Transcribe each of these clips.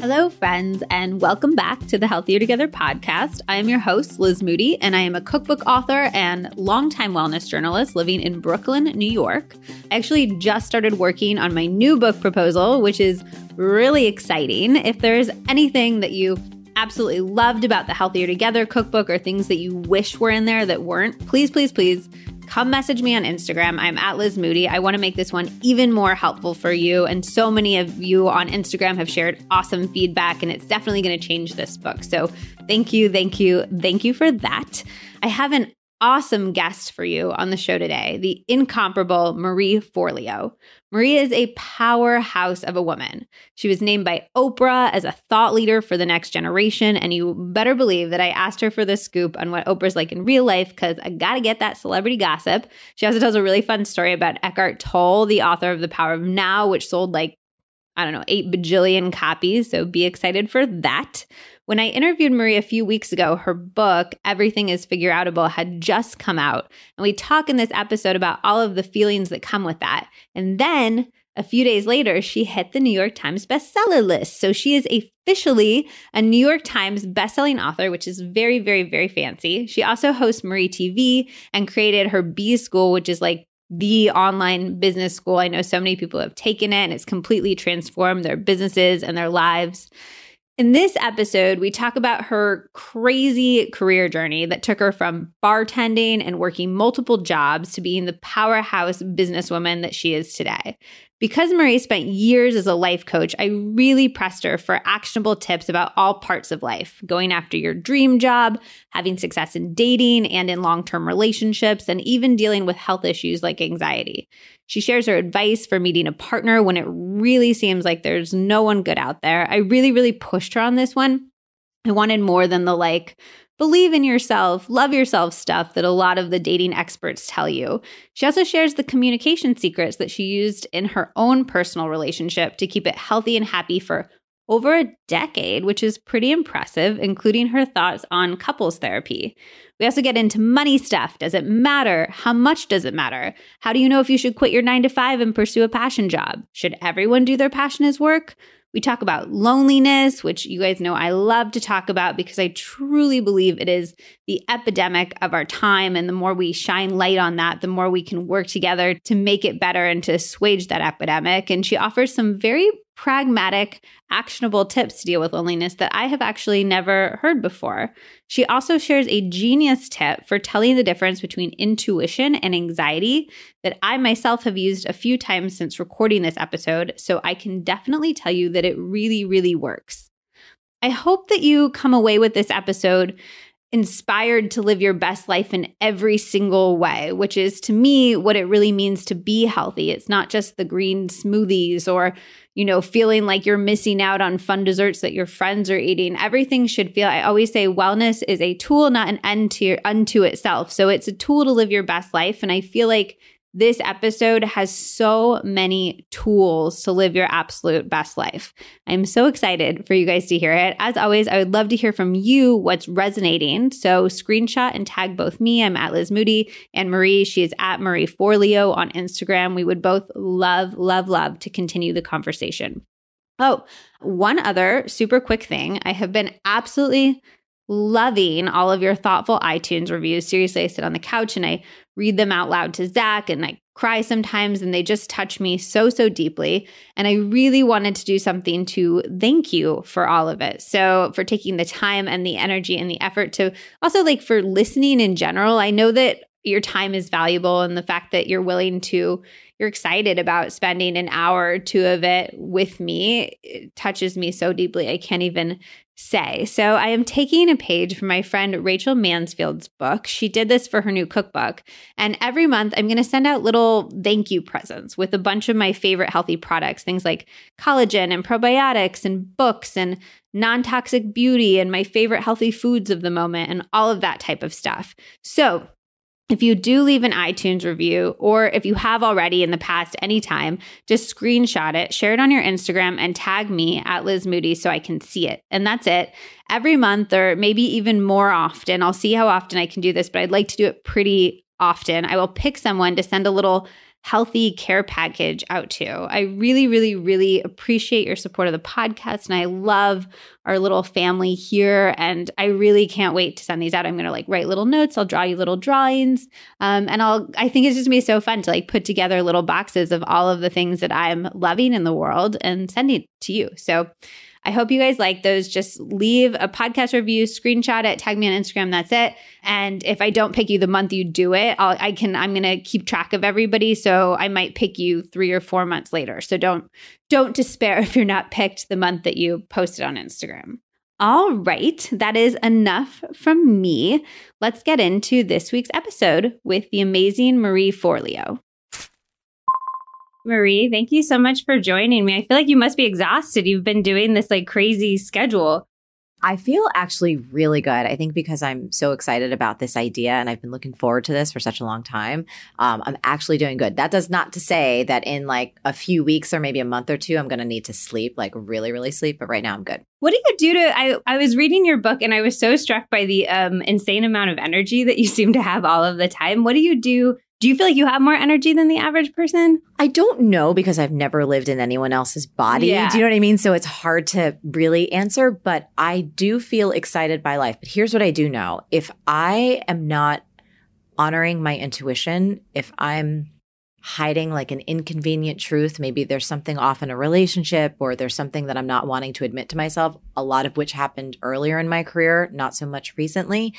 Hello, friends, and welcome back to the Healthier Together podcast. I am your host, Liz Moody, and I am a cookbook author and longtime wellness journalist living in Brooklyn, New York. I actually just started working on my new book proposal, which is really exciting. If there's anything that you absolutely loved about the Healthier Together cookbook or things that you wish were in there that weren't, please, please, please come message me on Instagram. I'm at Liz Moody. I want to make this one even more helpful for you. And so many of you on Instagram have shared awesome feedback, and it's definitely going to change this book. So thank you, thank you, thank you for that. I have an awesome guest for you on the show today, the incomparable Marie Forleo. Marie is a powerhouse of a woman. She was named by Oprah as a thought leader for the next generation. And you better believe that I asked her for the scoop on what Oprah's like in real life because I got to get that celebrity gossip. She also tells a really fun story about Eckhart Tolle, the author of The Power of Now, which sold like, I don't know, eight bajillion copies. So be excited for that. When I interviewed Marie a few weeks ago, her book, Everything is Figure Outable, had just come out. And we talk in this episode about all of the feelings that come with that. And then a few days later, she hit the New York Times bestseller list. So she is officially a New York Times bestselling author, which is very, very, very fancy. She also hosts Marie TV and created her B School, which is like the online business school. I know so many people have taken it and it's completely transformed their businesses and their lives. In this episode, we talk about her crazy career journey that took her from bartending and working multiple jobs to being the powerhouse businesswoman that she is today. Because Marie spent years as a life coach, I really pressed her for actionable tips about all parts of life going after your dream job, having success in dating and in long term relationships, and even dealing with health issues like anxiety. She shares her advice for meeting a partner when it really seems like there's no one good out there. I really, really pushed her on this one. I wanted more than the like, believe in yourself, love yourself stuff that a lot of the dating experts tell you. She also shares the communication secrets that she used in her own personal relationship to keep it healthy and happy for over a decade, which is pretty impressive, including her thoughts on couples therapy. We also get into money stuff. Does it matter? How much does it matter? How do you know if you should quit your nine to five and pursue a passion job? Should everyone do their passion as work? We talk about loneliness, which you guys know I love to talk about because I truly believe it is the epidemic of our time. And the more we shine light on that, the more we can work together to make it better and to assuage that epidemic. And she offers some very pragmatic, actionable tips to deal with loneliness that I have actually never heard before. She also shares a genius tip for telling the difference between intuition and anxiety that I myself have used a few times since recording this episode, so I can definitely tell you that it really, really works. I hope that you come away with this episode inspired to live your best life in every single way, which is to me what it really means to be healthy. It's not just the green smoothies or, you know, feeling like you're missing out on fun desserts that your friends are eating. Everything should feel, I always say wellness is a tool, not an end to unto itself. So it's a tool to live your best life. And I feel like this episode has so many tools to live your absolute best life. I'm so excited for you guys to hear it. As always, I would love to hear from you what's resonating. So screenshot and tag both me. I'm at Liz Moody and Marie. She is at Marie Forleo on Instagram. We would both love, love, love to continue the conversation. Oh, one other super quick thing. I have been absolutely loving all of your thoughtful iTunes reviews. Seriously, I sit on the couch and I read them out loud to Zach and I cry sometimes and they just touch me so, so deeply. And I really wanted to do something to thank you for all of it. So, for taking the time and the energy and the effort to also like for listening in general. I know that your time is valuable and the fact that you're willing to you're excited about spending an hour or two of it with me it touches me so deeply i can't even say. So I am taking a page from my friend Rachel Mansfield's book. She did this for her new cookbook. And every month I'm going to send out little thank you presents with a bunch of my favorite healthy products, things like collagen and probiotics and books and non toxic beauty and my favorite healthy foods of the moment and all of that type of stuff. So if you do leave an iTunes review, or if you have already in the past anytime, just screenshot it, share it on your Instagram, and tag me at Liz Moody so I can see it. And that's it. Every month, or maybe even more often, I'll see how often I can do this, but I'd like to do it pretty often. I will pick someone to send a little healthy care package out to. I really, really, really appreciate your support of the podcast. And I love our little family here. And I really can't wait to send these out. I'm going to like write little notes. I'll draw you little drawings. Um, and I'll, I think it's just going to be so fun to like put together little boxes of all of the things that I'm loving in the world and sending to you. So, I hope you guys like those. Just leave a podcast review, screenshot it, tag me on Instagram. That's it. And if I don't pick you the month you do it, I'll, I can, I'm to keep track of everybody. So I might pick you three or four months later. So don't, don't despair if you're not picked the month that you posted on Instagram. All right, that is enough from me. Let's get into this week's episode with the amazing Marie Forleo. Marie, thank you so much for joining me. I feel like you must be exhausted. You've been doing this like crazy schedule. I feel actually really good. I think because I'm so excited about this idea and I've been looking forward to this for such a long time, um, I'm actually doing good. That does not to say that in like a few weeks or maybe a month or two, I'm going to need to sleep, like really, really sleep. But right now, I'm good. What do you do to? I I was reading your book and I was so struck by the um, insane amount of energy that you seem to have all of the time. What do you do do you feel like you have more energy than the average person? I don't know because I've never lived in anyone else's body. Yeah. Do you know what I mean? So it's hard to really answer, but I do feel excited by life. But here's what I do know. If I am not honoring my intuition, if I'm hiding like an inconvenient truth, maybe there's something off in a relationship or there's something that I'm not wanting to admit to myself, a lot of which happened earlier in my career, not so much recently,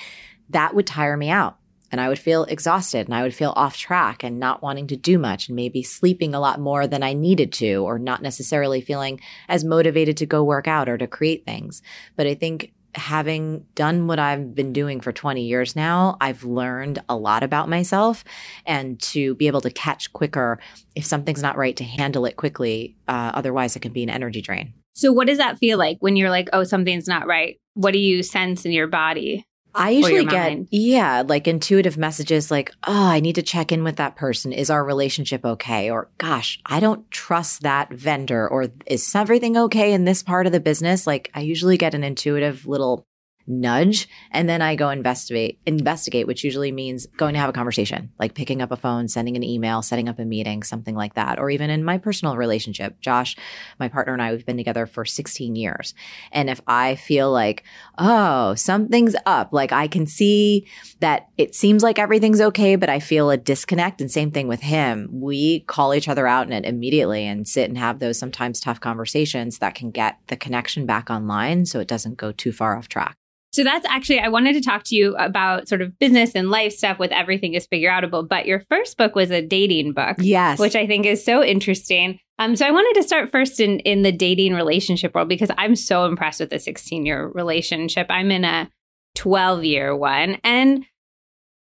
that would tire me out and I would feel exhausted and I would feel off track and not wanting to do much and maybe sleeping a lot more than I needed to or not necessarily feeling as motivated to go work out or to create things. But I think having done what I've been doing for 20 years now, I've learned a lot about myself and to be able to catch quicker if something's not right to handle it quickly. Uh, otherwise, it can be an energy drain. So, what does that feel like when you're like, oh, something's not right? What do you sense in your body? I usually get, yeah, like intuitive messages like, oh, I need to check in with that person. Is our relationship okay? Or, gosh, I don't trust that vendor. Or, is everything okay in this part of the business? Like, I usually get an intuitive little nudge and then I go investigate investigate which usually means going to have a conversation like picking up a phone sending an email setting up a meeting something like that or even in my personal relationship. Josh my partner and I we've been together for 16 years. And if I feel like oh something's up like I can see that it seems like everything's okay but I feel a disconnect and same thing with him. We call each other out in it immediately and sit and have those sometimes tough conversations that can get the connection back online so it doesn't go too far off track so that's actually, I wanted to talk to you about sort of business and life stuff with Everything is Figure Outable. But your first book was a dating book. Yes. Which I think is so interesting. Um, so I wanted to start first in, in the dating relationship world because I'm so impressed with a 16 year relationship. I'm in a 12 year one. And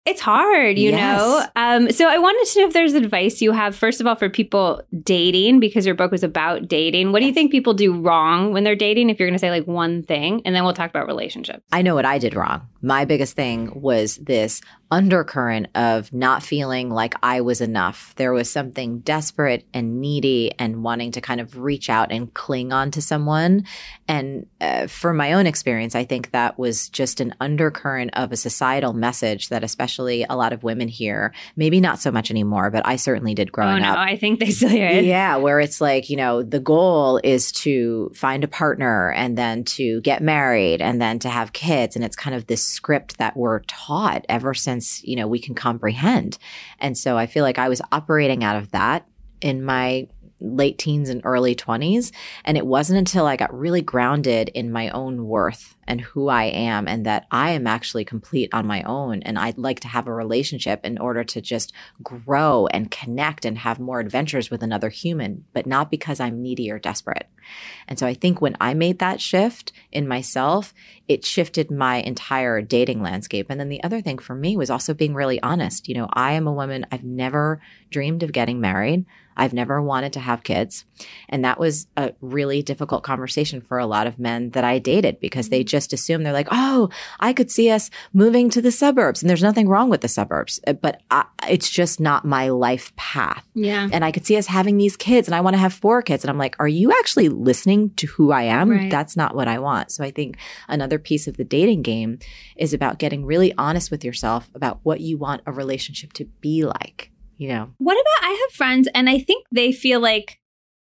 it's hard, you yes. know? Um, so I wanted to know if there's advice you have, first of all, for people dating, because your book was about dating. What do you think people do wrong when they're dating? If you're going to say like one thing, and then we'll talk about relationships. I know what I did wrong. My biggest thing was this undercurrent of not feeling like I was enough. There was something desperate and needy and wanting to kind of reach out and cling on to someone. And uh, for my own experience, I think that was just an undercurrent of a societal message that especially a lot of women hear, maybe not so much anymore, but I certainly did growing up. oh, no, up. I think they still hear it. Yeah, where it's like, you know, the goal is to find a partner and then to get married and then to have kids. And it's kind of this script that we're taught ever since you know, we can comprehend. And so I feel like I was operating out of that in my late teens and early 20s. And it wasn't until I got really grounded in my own worth and who I am and that I am actually complete on my own. And I'd like to have a relationship in order to just grow and connect and have more adventures with another human, but not because I'm needy or desperate. And so I think when I made that shift in myself, it shifted my entire dating landscape. And then the other thing for me was also being really honest. You know, I am a woman, I've never dreamed of getting married. I've never wanted to have kids. And that was a really difficult conversation for a lot of men that I dated because they just assume they're like, oh, I could see us moving to the suburbs. And there's nothing wrong with the suburbs, uh, but I, it's just not my life path. Yeah. And I could see us having these kids and I want to have four kids. And I'm like, are you actually listening to who I am? Right. That's not what I want. So I think another piece of the dating game is about getting really honest with yourself about what you want a relationship to be like you know. What about I have friends and I think they feel like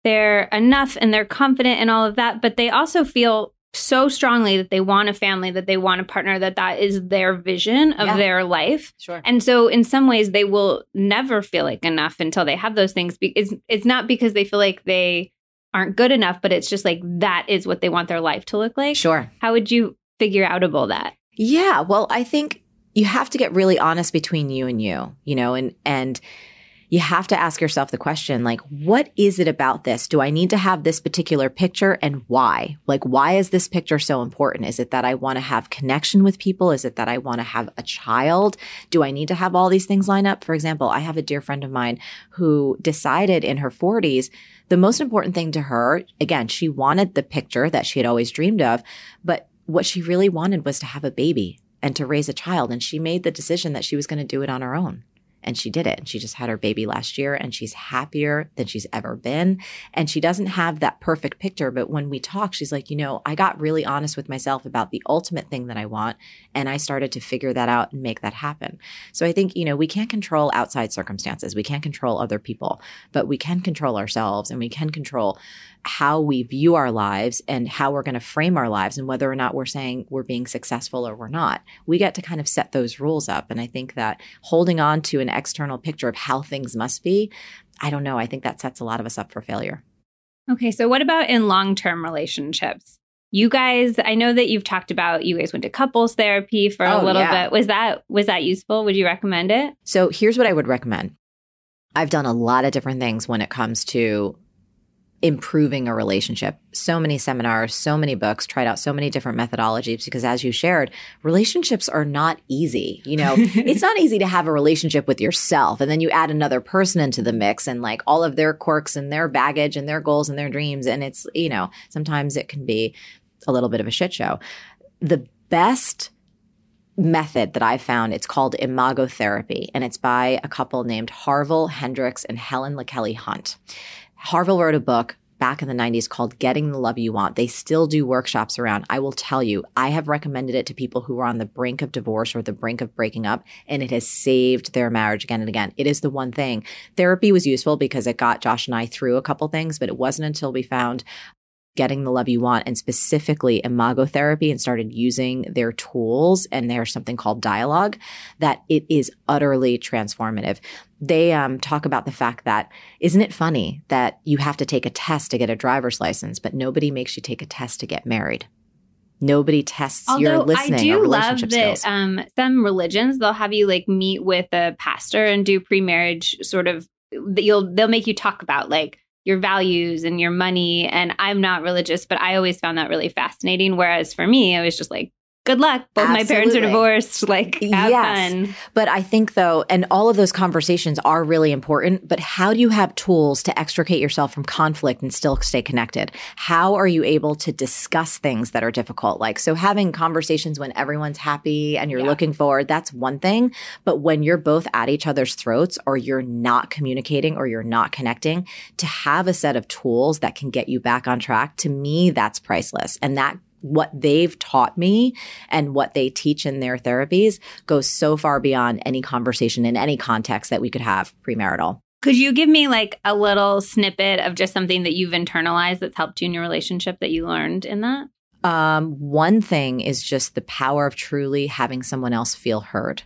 they're enough and they're confident and all of that, but they also feel so strongly that they want a family, that they want a partner, that that is their vision of Yeah. their life. Sure. And so, in some ways, they will never feel like enough until they have those things. It's it's not because they feel like they aren't good enough, but it's just like that is what they want their life to look like. Sure. How would you figure out outable that? Yeah, well, I think you have to get really honest between you and you, you know, and and you have to ask yourself the question like what is it about this? Do I need to have this particular picture and why? Like why is this picture so important? Is it that I want to have connection with people? Is it that I want to have a child? Do I need to have all these things line up? For example, I have a dear friend of mine who decided in her 40s the most important thing to her, again, she wanted the picture that she had always dreamed of, but what she really wanted was to have a baby and to raise a child. And she made the decision that she was going to do it on her own. And she did it. And she just had her baby last year and she's happier than she's ever been. And she doesn't have that perfect picture. But when we talk, she's like, you know, I got really honest with myself about the ultimate thing that I want. And I started to figure that out and make that happen. So I think, you know, we can't control outside circumstances. We can't control other people, but we can control ourselves and we can control how we view our lives and how we're going to frame our lives and whether or not we're saying we're being successful or we're not. We get to kind of set those rules up. And I think that holding on to an external picture of how things must be, I don't know. I think that sets a lot of us up for failure. Okay, so what about in long term relationships? You guys, I know that you've talked about you guys went to couples therapy for a Oh, little yeah. bit. Was that was that useful? Would you recommend it? So here's what I would recommend. I've done a lot of different things when it comes to improving a relationship. So many seminars, so many books, tried out so many different methodologies because as you shared, relationships are not easy. You know, it's not easy to have a relationship with yourself and then you add another person into the mix and like all of their quirks and their baggage and their goals and their dreams and it's, you know, sometimes it can be a little bit of a shit show. The best method that I found. It's called imago therapy, and it's by a couple named Harville Hendrix and Helen LaKelly Hunt. Harville wrote a book back in the 90s called Getting the Love You Want. They still do workshops around. I will tell you, I have recommended it to people who are on the brink of divorce or the brink of breaking up, and it has saved their marriage again and again. It is the one thing. Therapy was useful because it got Josh and I through a couple things, but it wasn't until we found getting the love you want and specifically imago therapy and started using their tools and there's something called dialogue that it is utterly transformative they um, talk about the fact that isn't it funny that you have to take a test to get a driver's license but nobody makes you take a test to get married? Nobody tests your Although I do or love that um, some religions they'll have you like meet with a pastor and do pre-marriage sort of you'll they'll make you talk about like your values and your money and I'm not religious but I always found that really fascinating whereas for me I was just like good luck both my parents are divorced like have Yes. fun But I think though, and all of those conversations are really important, but how do you have tools to extricate yourself from conflict and still stay connected? How are you able to discuss things that are difficult? Like, so having conversations when everyone's happy and you're Yeah. looking forward, that's one thing. But when you're both at each other's throats or you're not communicating or you're not connecting, to have a set of tools that can get you back on track, to me, that's priceless. And that what they've taught me and what they teach in their therapies goes so far beyond any conversation in any context that we could have premarital. could you give me like a little snippet of just something that you've internalized that's helped you in your relationship that you learned in that Um, one thing is just the power of truly having someone else feel heard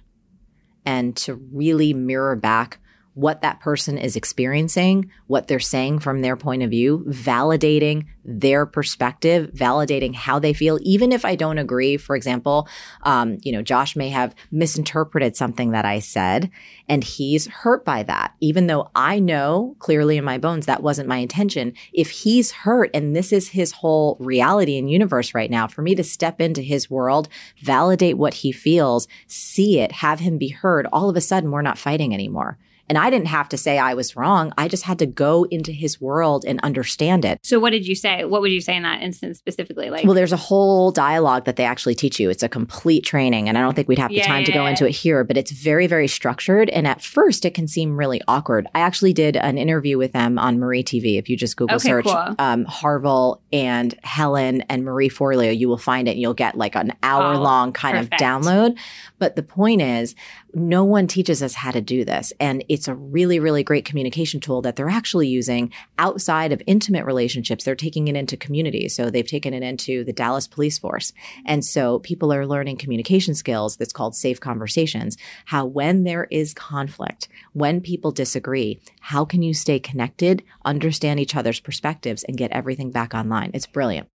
and to really mirror back what that person is experiencing, what they're saying from their point of view, validating their perspective, validating how they feel. Even if I don't agree, for example, um, you know, Josh may have misinterpreted something that I said and he's hurt by that. Even though I know clearly in my bones that wasn't my intention. If he's hurt and this is his whole reality and universe right now, for me to step into his world, validate what he feels, see it, have him be heard, all of a sudden we're not fighting anymore. And I didn't have to say I was wrong. I just had to go into his world and understand it. so what did you say what would you say in that instance specifically like Well, there's a whole dialogue that they actually teach you. It's a complete training, and I don't think we'd have the Yeah, time to go yeah. into it here, but it's very, very structured. And at first, it can seem really awkward. I actually did an interview with them on Marie TV. If you just Google Okay, search cool. um, Harville and Helen and Marie Forleo, you will find it and you'll get like an hour long kind perfect. of download. But the point is, no one teaches us how to do this. And it's a really, really great communication tool that they're actually using outside of intimate relationships. They're taking it into communities. So they've taken it into the Dallas police force. And so people are learning communication skills that's called safe conversations. How when there is conflict, when people disagree, how can you stay connected, understand each other's perspectives and get everything back online? It's brilliant.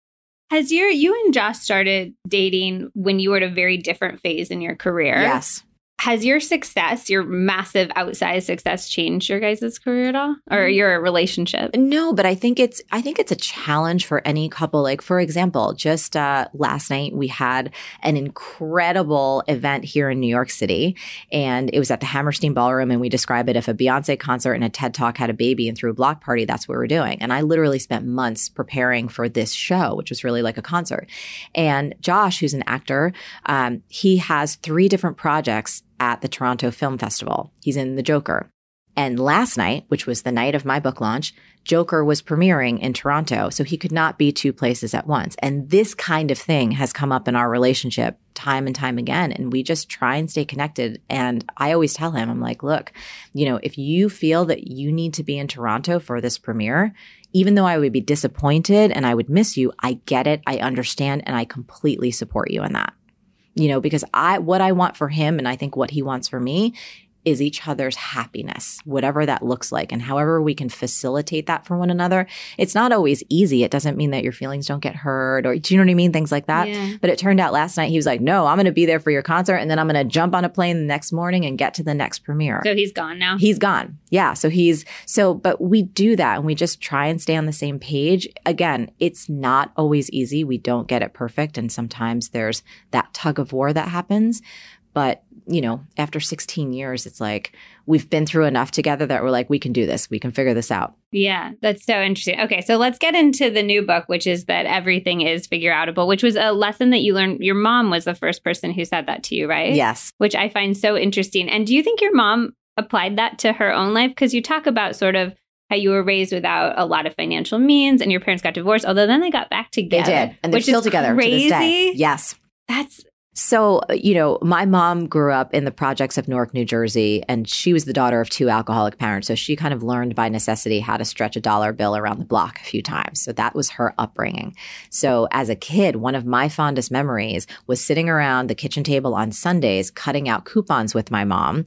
Has your you and Josh started dating when you were at a very different phase in your career? Yes. Has your success, your massive outsized success, changed your guys' career at all, or Mm. your relationship? No, but I think it's I think it's a challenge for any couple. Like for example, just uh, last night we had an incredible event here in New York City, and it was at the Hammerstein Ballroom. And we describe it if a Beyonce concert and a TED Talk had a baby and threw a block party, that's what we're doing. And I literally spent months preparing for this show, which was really like a concert. And Josh, who's an actor, um, he has three different projects at the Toronto Film Festival. He's in The Joker. And last night, which was the night of my book launch, Joker was premiering in Toronto. So he could not be two places at once. And this kind of thing has come up in our relationship time and time again. And we just try and stay connected. And I always tell him, I'm like, look, you know, if you feel that you need to be in Toronto for this premiere, even though I would be disappointed and I would miss you, I get it. I understand. And I completely support you in that. You know, because I, what I want for him and I think what he wants for me is each other's happiness, whatever that looks like. And however we can facilitate that for one another. It's not always easy. It doesn't mean that your feelings don't get hurt or do you know what I mean? Things like that. Yeah. But it turned out last night he was like, no, I'm going to be there for your concert. And then I'm going to jump on a plane the next morning and get to the next premiere. So he's gone now. He's gone. Yeah. So he's so, but we do that and we just try and stay on the same page. Again, it's not always easy. We don't get it perfect. And sometimes there's that tug of war that happens. But, you know, after 16 years, it's like we've been through enough together that we're like, we can do this. We can figure this out. Yeah, that's so interesting. Okay, so let's get into the new book, which is that everything is figure outable, which was a lesson that you learned. Your mom was the first person who said that to you, right? Yes. Which I find so interesting. And do you think your mom applied that to her own life? Because you talk about sort of how you were raised without a lot of financial means and your parents got divorced, although then they got back together. They did. And they're still together crazy. to this day. Yes. That's So, uh, you know, my mom grew up in the projects of Newark, New Jersey, and she was the daughter of two alcoholic parents. So she kind of learned by necessity how to stretch a dollar bill around the block a few times. So that was her upbringing. So as a kid, one of my fondest memories was sitting around the kitchen table on Sundays, cutting out coupons with my mom.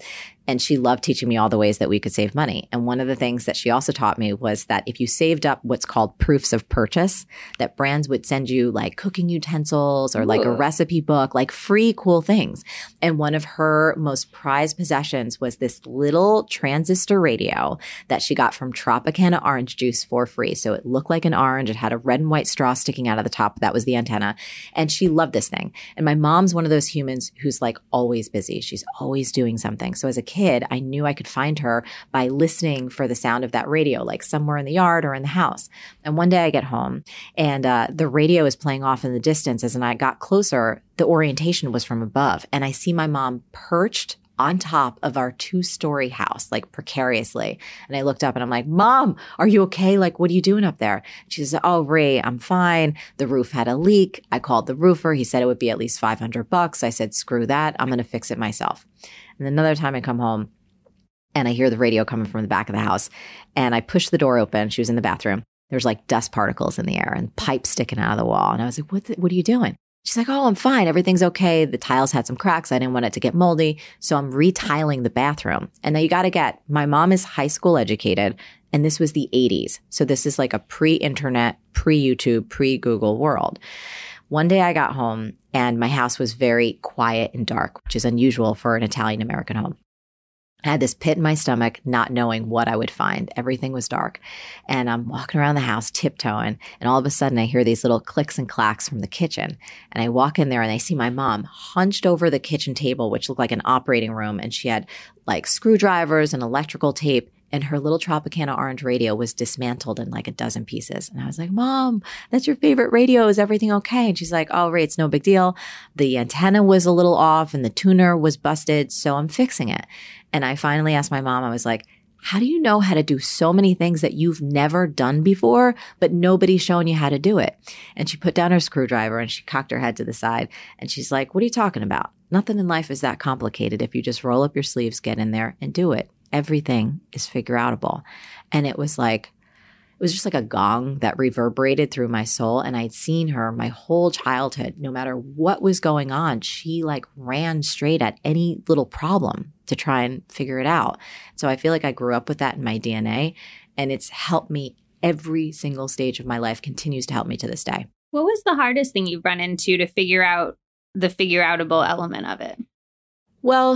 And she loved teaching me all the ways that we could save money. And one of the things that she also taught me was that if you saved up what's called proofs of purchase, that brands would send you like cooking utensils or like a recipe book, like free cool things. And one of her most prized possessions was this little transistor radio that she got from Tropicana orange juice for free. So it looked like an orange. It had a red and white straw sticking out of the top. That was the antenna. And she loved this thing. And my mom's one of those humans who's like always busy. She's always doing something. So as a kid, I knew I could find her by listening for the sound of that radio, like somewhere in the yard or in the house. And one day I get home and uh, the radio is playing off in the distance. As I got closer, the orientation was from above. And I see my mom perched on top of our two story house, like precariously. And I looked up and I'm like, Mom, are you okay? Like, what are you doing up there? She says, Oh, Ray, I'm fine. The roof had a leak. I called the roofer. He said it would be at least 500 bucks. I said, Screw that. I'm going to fix it myself. And another time I come home and I hear the radio coming from the back of the house and I push the door open. She was in the bathroom. There's like dust particles in the air and pipes sticking out of the wall. And I was like, what, the, what are you doing? She's like, oh, I'm fine. Everything's okay. The tiles had some cracks. I didn't want it to get moldy. So I'm retiling the bathroom. And now you got to get, my mom is high school educated and this was the 80s. So this is like a pre internet, pre YouTube, pre Google world. One day I got home and my house was very quiet and dark, which is unusual for an Italian American home. I had this pit in my stomach, not knowing what I would find. Everything was dark. And I'm walking around the house tiptoeing. And all of a sudden, I hear these little clicks and clacks from the kitchen. And I walk in there and I see my mom hunched over the kitchen table, which looked like an operating room. And she had like screwdrivers and electrical tape. And her little Tropicana orange radio was dismantled in like a dozen pieces. And I was like, Mom, that's your favorite radio. Is everything okay? And she's like, Oh, it's no big deal. The antenna was a little off and the tuner was busted. So I'm fixing it. And I finally asked my mom, I was like, how do you know how to do so many things that you've never done before, but nobody's shown you how to do it? And she put down her screwdriver and she cocked her head to the side and she's like, what are you talking about? Nothing in life is that complicated if you just roll up your sleeves, get in there and do it. everything is figure outable. And it was like, it was just like a gong that reverberated through my soul. And I'd seen her my whole childhood, no matter what was going on, she like ran straight at any little problem to try and figure it out. So I feel like I grew up with that in my DNA and it's helped me every single stage of my life, continues to help me to this day. What was the hardest thing you've run into to figure out the figure outable element of it? Well,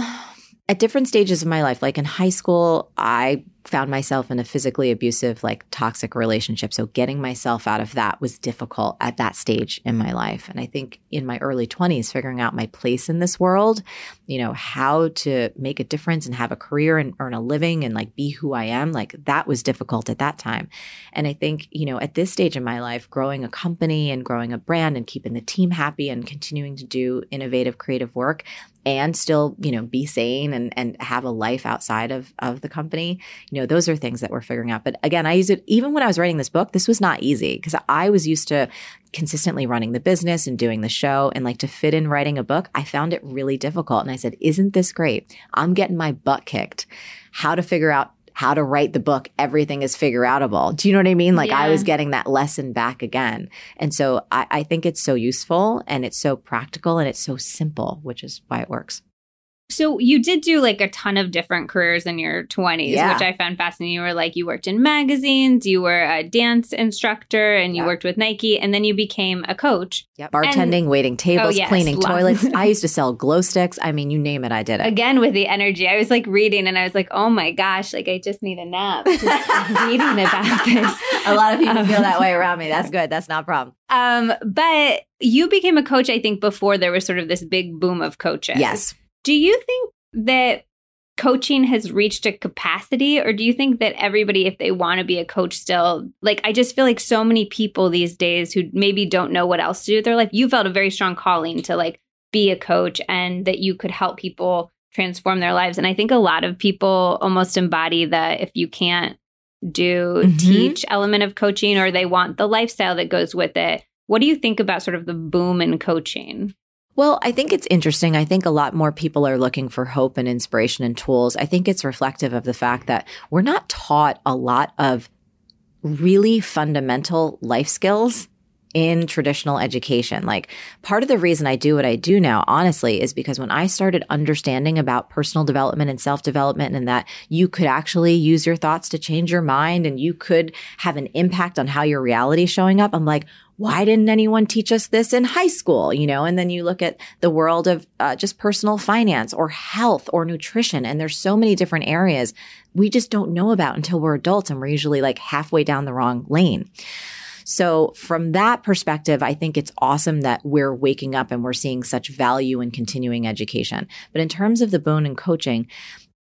at different stages of my life, like in high school, I found myself in a physically abusive, like toxic relationship. So getting myself out of that was difficult at that stage in my life. And I think in my early 20s, figuring out my place in this world, you know, how to make a difference and have a career and earn a living and like be who I am, like that was difficult at that time. And I think, you know, at this stage in my life, growing a company and growing a brand and keeping the team happy and continuing to do innovative, creative work, and still, you know, be sane and, and have a life outside of, of the company. You know, those are things that we're figuring out. But again, I use it even when I was writing this book, this was not easy because I was used to consistently running the business and doing the show and like to fit in writing a book. I found it really difficult. And I said, isn't this great? I'm getting my butt kicked. How to figure out how to write the book, everything is figure outable. Do you know what I mean? Like yeah. I was getting that lesson back again. And so I, I think it's so useful and it's so practical and it's so simple, which is why it works. So you did do like a ton of different careers in your 20s, yeah. which I found fascinating. You were like you worked in magazines, you were a dance instructor, and you worked with Nike, and then you became a coach. Yeah, bartending, and, waiting tables, oh, yes, cleaning toilets. I used to sell glow sticks. I mean, you name it, I did it. Again with the energy. I was like reading and I was like, "Oh my gosh, like I just need a nap." Reading about this. A lot of people um, feel that way around me. That's good. That's not a problem. Um, but you became a coach I think before there was sort of this big boom of coaches. Yes. Do you think that coaching has reached a capacity or do you think that everybody if they want to be a coach still like i just feel like so many people these days who maybe don't know what else to do with their life you felt a very strong calling to like be a coach and that you could help people transform their lives. And i think a lot of people almost embody the if you can't do mm-hmm. teach element of coaching or they want the lifestyle that goes with it. What do you think about sort of the boom in coaching well, I think it's interesting. I think a lot more people are looking for hope and inspiration and tools. I think it's reflective of the fact that we're not taught a lot of really fundamental life skills in traditional education. Like part of the reason I do what I do now, honestly, is because when I started understanding about personal development and self development and that you could actually use your thoughts to change your mind and you could have an impact on how your reality is showing up, I'm like, why didn't anyone teach us this in high school? You know, and then you look at the world of uh, just personal finance or health or nutrition, and there's so many different areas we just don't know about until we're adults and we're usually like halfway down the wrong lane. So from that perspective, I think it's awesome that we're waking up and we're seeing such value in continuing education. But in terms of the bone and coaching,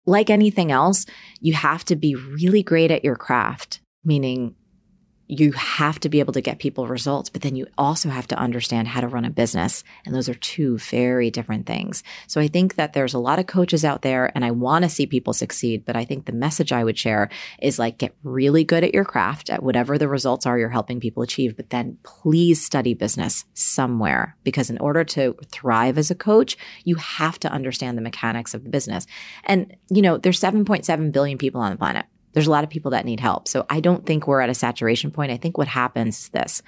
like anything else, you have to be really great at your craft, meaning you have to be able to get people results, but then you also have to understand how to run a business. And those are two very different things. So I think that there's a lot of coaches out there and I want to see people succeed. But I think the message I would share is like get really good at your craft at whatever the results are you're helping people achieve. But then please study business somewhere because in order to thrive as a coach, you have to understand the mechanics of the business. And, you know, there's 7.7 billion people on the planet there's a lot of people that need help. So I don't think we're at a saturation point. I think what happens is this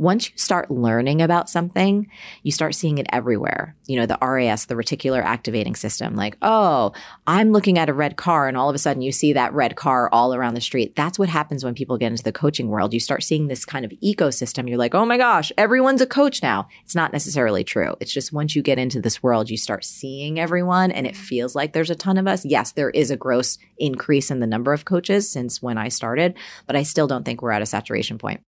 once you start learning about something, you start seeing it everywhere. You know, the RAS, the reticular activating system, like, oh, I'm looking at a red car and all of a sudden you see that red car all around the street. That's what happens when people get into the coaching world. You start seeing this kind of ecosystem. You're like, oh my gosh, everyone's a coach now. It's not necessarily true. It's just once you get into this world, you start seeing everyone and it feels like there's a ton of us. Yes, there is a gross increase in the number of coaches since when I started, but I still don't think we're at a saturation point.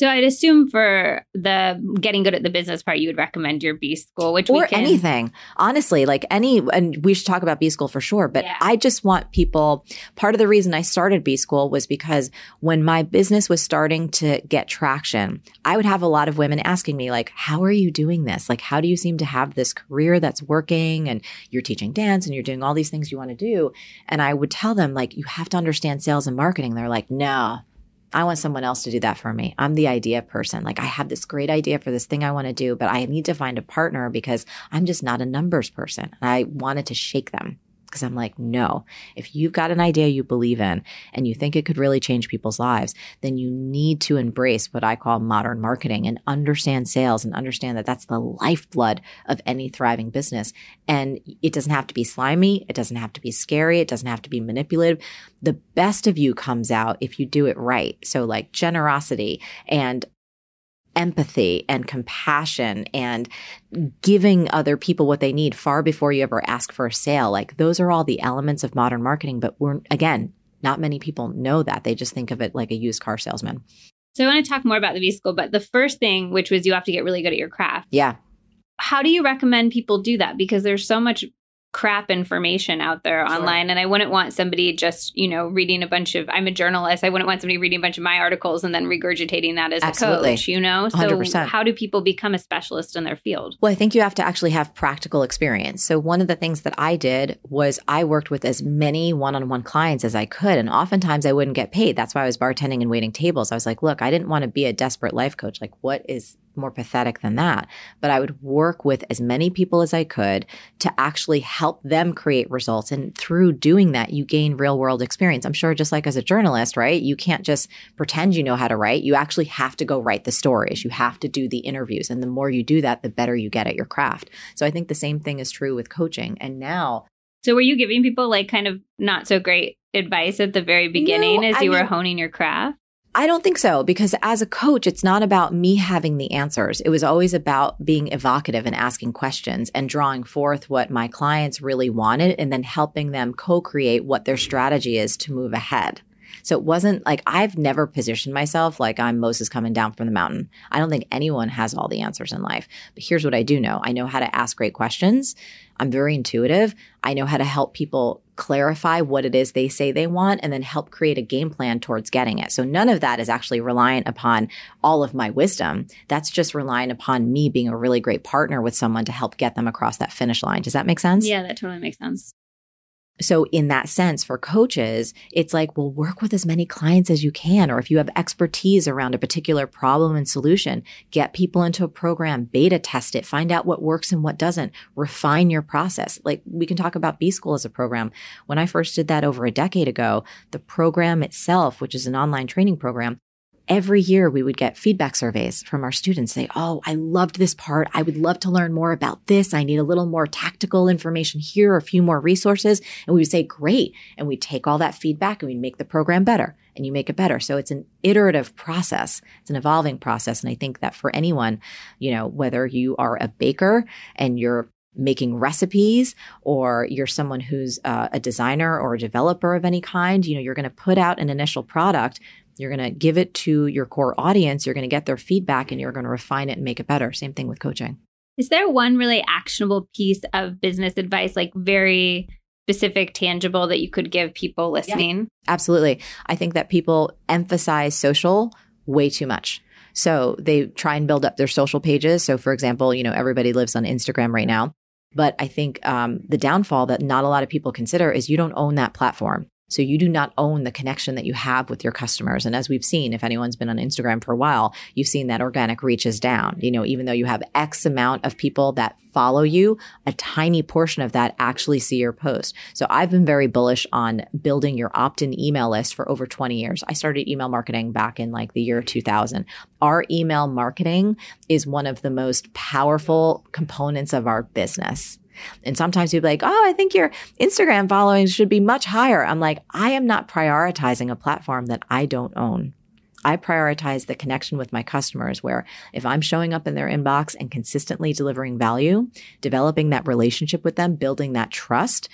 So I'd assume for the getting good at the business part, you would recommend your B school, which or can... anything. Honestly, like any, and we should talk about B school for sure. But yeah. I just want people. Part of the reason I started B school was because when my business was starting to get traction, I would have a lot of women asking me like, "How are you doing this? Like, how do you seem to have this career that's working? And you're teaching dance and you're doing all these things you want to do." And I would tell them like, "You have to understand sales and marketing." They're like, "No." I want someone else to do that for me. I'm the idea person. Like I have this great idea for this thing I want to do, but I need to find a partner because I'm just not a numbers person. I wanted to shake them. Because I'm like, no, if you've got an idea you believe in and you think it could really change people's lives, then you need to embrace what I call modern marketing and understand sales and understand that that's the lifeblood of any thriving business. And it doesn't have to be slimy. It doesn't have to be scary. It doesn't have to be manipulative. The best of you comes out if you do it right. So like generosity and empathy and compassion and giving other people what they need far before you ever ask for a sale. Like those are all the elements of modern marketing, but we're again, not many people know that. They just think of it like a used car salesman. So I want to talk more about the B School, but the first thing, which was you have to get really good at your craft. Yeah. How do you recommend people do that? Because there's so much crap information out there sure. online and I wouldn't want somebody just, you know, reading a bunch of I'm a journalist. I wouldn't want somebody reading a bunch of my articles and then regurgitating that as Absolutely. a coach, you know? So 100%. how do people become a specialist in their field? Well, I think you have to actually have practical experience. So one of the things that I did was I worked with as many one-on-one clients as I could and oftentimes I wouldn't get paid. That's why I was bartending and waiting tables. I was like, look, I didn't want to be a desperate life coach. Like what is more pathetic than that. But I would work with as many people as I could to actually help them create results. And through doing that, you gain real world experience. I'm sure just like as a journalist, right? You can't just pretend you know how to write. You actually have to go write the stories. You have to do the interviews. And the more you do that, the better you get at your craft. So I think the same thing is true with coaching. And now, so were you giving people like kind of not so great advice at the very beginning no, as you I were honing your craft? I don't think so because as a coach, it's not about me having the answers. It was always about being evocative and asking questions and drawing forth what my clients really wanted and then helping them co-create what their strategy is to move ahead. So it wasn't like I've never positioned myself like I'm Moses coming down from the mountain. I don't think anyone has all the answers in life. But here's what I do know. I know how to ask great questions. I'm very intuitive. I know how to help people clarify what it is they say they want and then help create a game plan towards getting it. So none of that is actually reliant upon all of my wisdom. That's just reliant upon me being a really great partner with someone to help get them across that finish line. Does that make sense? Yeah, that totally makes sense. So in that sense, for coaches, it's like, well, work with as many clients as you can. Or if you have expertise around a particular problem and solution, get people into a program, beta test it, find out what works and what doesn't, refine your process. Like we can talk about B School as a program. When I first did that over a decade ago, the program itself, which is an online training program, every year we would get feedback surveys from our students say, Oh, I loved this part. I would love to learn more about this. I need a little more tactical information here, a few more resources. And we would say, great. And we take all that feedback and we make the program better and you make it better. So it's an iterative process. It's an evolving process. And I think that for anyone, you know, whether you are a baker and you're making recipes or you're someone who's uh, a designer or a developer of any kind, you know, you're going to put out an initial product you're going to give it to your core audience. You're going to get their feedback and you're going to refine it and make it better. Same thing with coaching. Is there one really actionable piece of business advice, like very specific, tangible, that you could give people listening? Yeah, absolutely. I think that people emphasize social way too much. So they try and build up their social pages. So, for example, you know, everybody lives on Instagram right now. But I think um, the downfall that not a lot of people consider is you don't own that platform. So you do not own the connection that you have with your customers. And as we've seen, if anyone's been on Instagram for a while, you've seen that organic reach is down. You know, even though you have X amount of people that follow you, a tiny portion of that actually see your post. So I've been very bullish on building your opt-in email list for over 20 years. I started email marketing back in like the year 2000. Our email marketing is one of the most powerful components of our business. And sometimes people like, oh, I think your Instagram following should be much higher. I'm like, I am not prioritizing a platform that I don't own. I prioritize the connection with my customers where if I'm showing up in their inbox and consistently delivering value, developing that relationship with them, building that trust,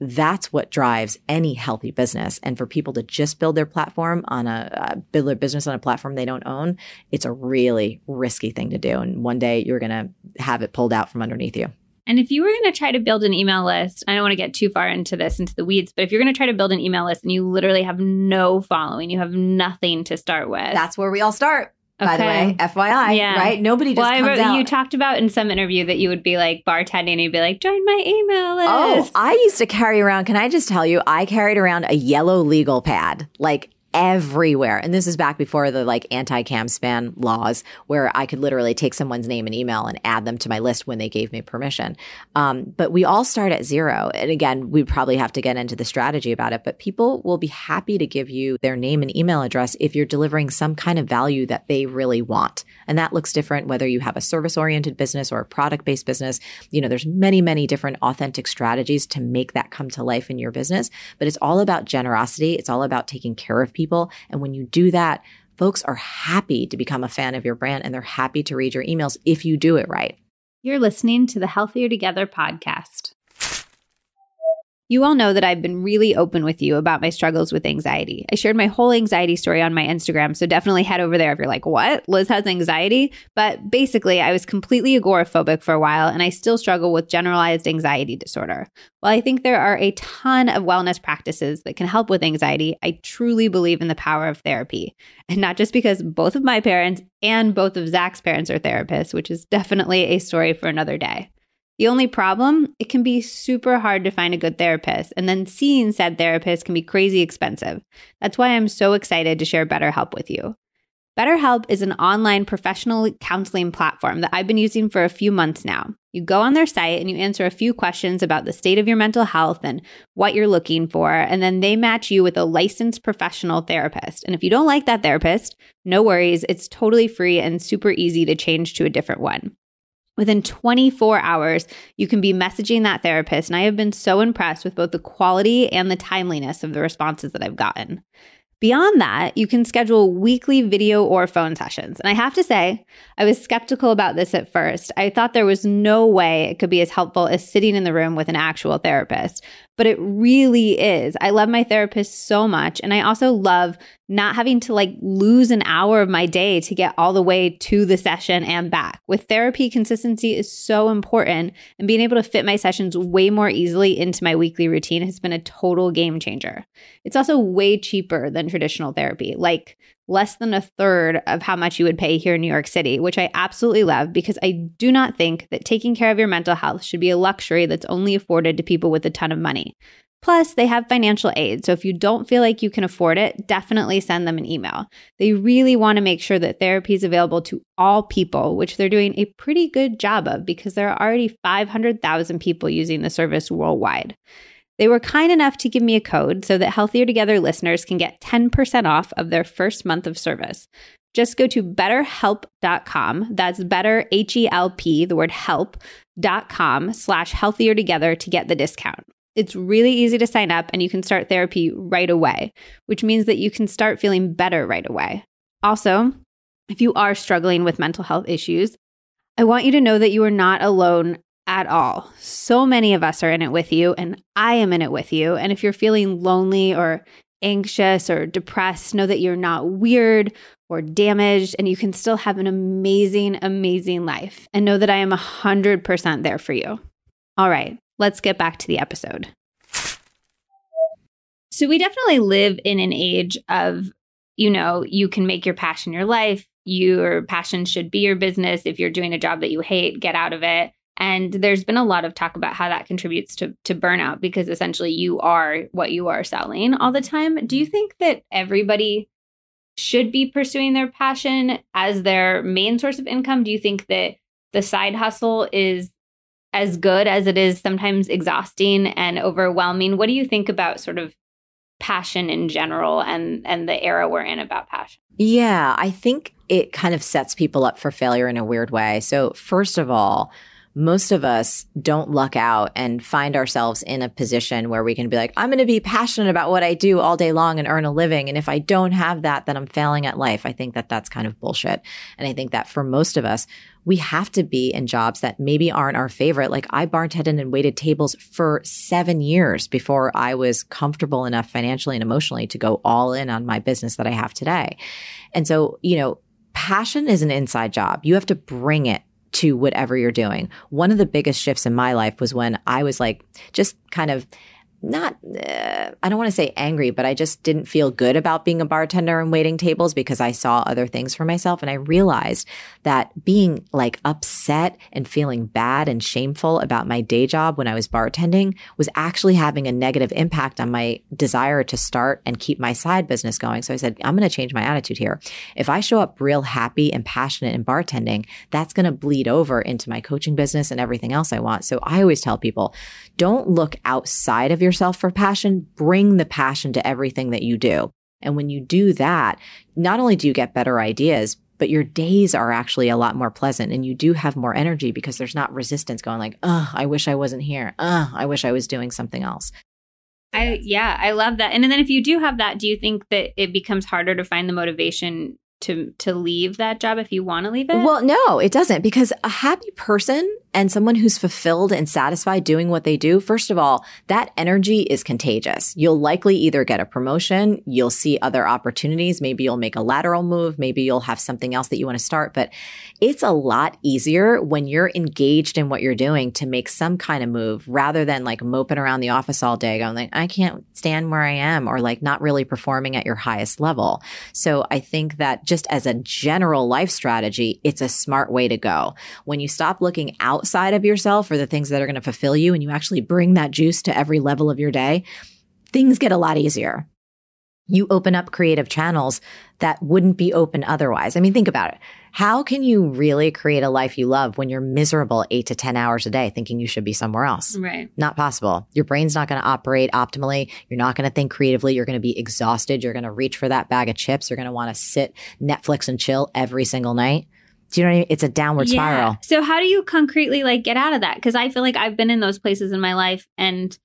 that's what drives any healthy business. And for people to just build their platform on a uh, build their business on a platform they don't own, it's a really risky thing to do. And one day you're going to have it pulled out from underneath you. And if you were going to try to build an email list, I don't want to get too far into this, into the weeds, but if you're going to try to build an email list and you literally have no following, you have nothing to start with. That's where we all start. Okay. By the way, FYI, yeah. right? Nobody just well, I, out. You talked about in some interview that you would be like bartending and you'd be like, join my email oh, list. Oh, I used to carry around, can I just tell you, I carried around a yellow legal pad. Like everywhere. And this is back before the like anti CAN-SPAM laws where I could literally take someone's name and email and add them to my list when they gave me permission. Um, but we all start at zero. And again, we probably have to get into the strategy about it, but people will be happy to give you their name and email address if you're delivering some kind of value that they really want. And that looks different whether you have a service oriented business or a product based business. You know, there's many, many different authentic strategies to make that come to life in your business, but it's all about generosity. It's all about taking care of people. And when you do that, folks are happy to become a fan of your brand and they're happy to read your emails if you do it right. You're listening to the Healthier Together podcast. You all know that I've been really open with you about my struggles with anxiety. I shared my whole anxiety story on my Instagram, so definitely head over there if you're like, what? Liz has anxiety? But basically, I was completely agoraphobic for a while, and I still struggle with generalized anxiety disorder. While I think there are a ton of wellness practices that can help with anxiety, I truly believe in the power of therapy. And not just because both of my parents and both of Zach's parents are therapists, which is definitely a story for another day. The only problem, it can be super hard to find a good therapist, and then seeing said therapist can be crazy expensive. That's why I'm so excited to share BetterHelp with you. BetterHelp is an online professional counseling platform that I've been using for a few months now. You go on their site and you answer a few questions about the state of your mental health and what you're looking for, and then they match you with a licensed professional therapist. And if you don't like that therapist, no worries, it's totally free and super easy to change to a different one. Within 24 hours, you can be messaging that therapist. And I have been so impressed with both the quality and the timeliness of the responses that I've gotten. Beyond that, you can schedule weekly video or phone sessions. And I have to say, I was skeptical about this at first. I thought there was no way it could be as helpful as sitting in the room with an actual therapist but it really is. I love my therapist so much. And I also love not having to like lose an hour of my day to get all the way to the session and back. With therapy, consistency is so important. And being able to fit my sessions way more easily into my weekly routine has been a total game changer. It's also way cheaper than traditional therapy. Like less than a third of how much you would pay here in New York City, which I absolutely love because I do not think that taking care of your mental health should be a luxury that's only afforded to people with a ton of money. Plus, they have financial aid. So if you don't feel like you can afford it, definitely send them an email. They really want to make sure that therapy is available to all people, which they're doing a pretty good job of because there are already 500,000 people using the service worldwide. They were kind enough to give me a code so that Healthier Together listeners can get 10% off of their first month of service. Just go to betterhelp.com. That's better, H E L P, the word help.com slash healthier together to get the discount. It's really easy to sign up and you can start therapy right away, which means that you can start feeling better right away. Also, if you are struggling with mental health issues, I want you to know that you are not alone at all. So many of us are in it with you, and I am in it with you. And if you're feeling lonely or anxious or depressed, know that you're not weird or damaged, and you can still have an amazing, amazing life. And know that I am 100% there for you. All right, let's get back to the episode. So, we definitely live in an age of, you know, you can make your passion your life. Your passion should be your business. If you're doing a job that you hate, get out of it. And there's been a lot of talk about how that contributes to, to burnout because essentially you are what you are selling all the time. Do you mm-hmm. think that everybody should be pursuing their passion as their main source of income? Do you think that the side hustle is as good as it is sometimes exhausting and overwhelming? What do you think about sort of passion in general and and the era we're in about passion? Yeah, I think it kind of sets people up for failure in a weird way. So, first of all, most of us don't luck out and find ourselves in a position where we can be like, I'm going to be passionate about what I do all day long and earn a living. And if I don't have that, then I'm failing at life. I think that that's kind of bullshit. And I think that for most of us, we have to be in jobs that maybe aren't our favorite. Like I bartended and waited tables for seven years before I was comfortable enough financially and emotionally to go all in on my business that I have today. And so, you know, passion is an inside job. You have to bring it to whatever you're doing. One of the biggest shifts in my life was when I was like just kind of not uh, I don't want to say angry, but I just didn't feel good about being a bartender and waiting tables because I saw other things for myself and I realized that being like upset and feeling bad and shameful about my day job when I was bartending was actually having a negative impact on my desire to start and keep my side business going. So I said, I'm going to change my attitude here. If I show up real happy and passionate in bartending, that's going to bleed over into my coaching business and everything else I want. So I always tell people, don't look outside of yourself for passion. Bring the passion to everything that you do. And when you do that, not only do you get better ideas, but your days are actually a lot more pleasant and you do have more energy because there's not resistance going like, oh, I wish I wasn't here. Oh, I wish I was doing something else. I yeah, I love that. And then if you do have that, do you think that it becomes harder to find the motivation to to leave that job if you want to leave it? Well, no, it doesn't because a happy person and someone who's fulfilled and satisfied doing what they do, first of all, that energy is contagious. You'll likely either get a promotion, you'll see other opportunities, maybe you'll make a lateral move, maybe you'll have something else that you want to start, but it's a lot easier when you're engaged in what you're doing to make some kind of move rather than like moping around the office all day going like I can't stand where I am or like not really performing at your highest level. So I think that just as a general life strategy, it's a smart way to go. When you stop looking outside of yourself for the things that are going to fulfill you and you actually bring that juice to every level of your day, things get a lot easier. You open up creative channels that wouldn't be open otherwise. I mean, think about it. How can you really create a life you love when you're miserable eight to 10 hours a day thinking you should be somewhere else? Right. Not possible. Your brain's not going to operate optimally. You're not going to think creatively. You're going to be exhausted. You're going to reach for that bag of chips. You're going to want to sit Netflix and chill every single night. Do you know what I mean? It's a downward yeah. spiral. So how do you concretely like get out of that? Because I feel like I've been in those places in my life and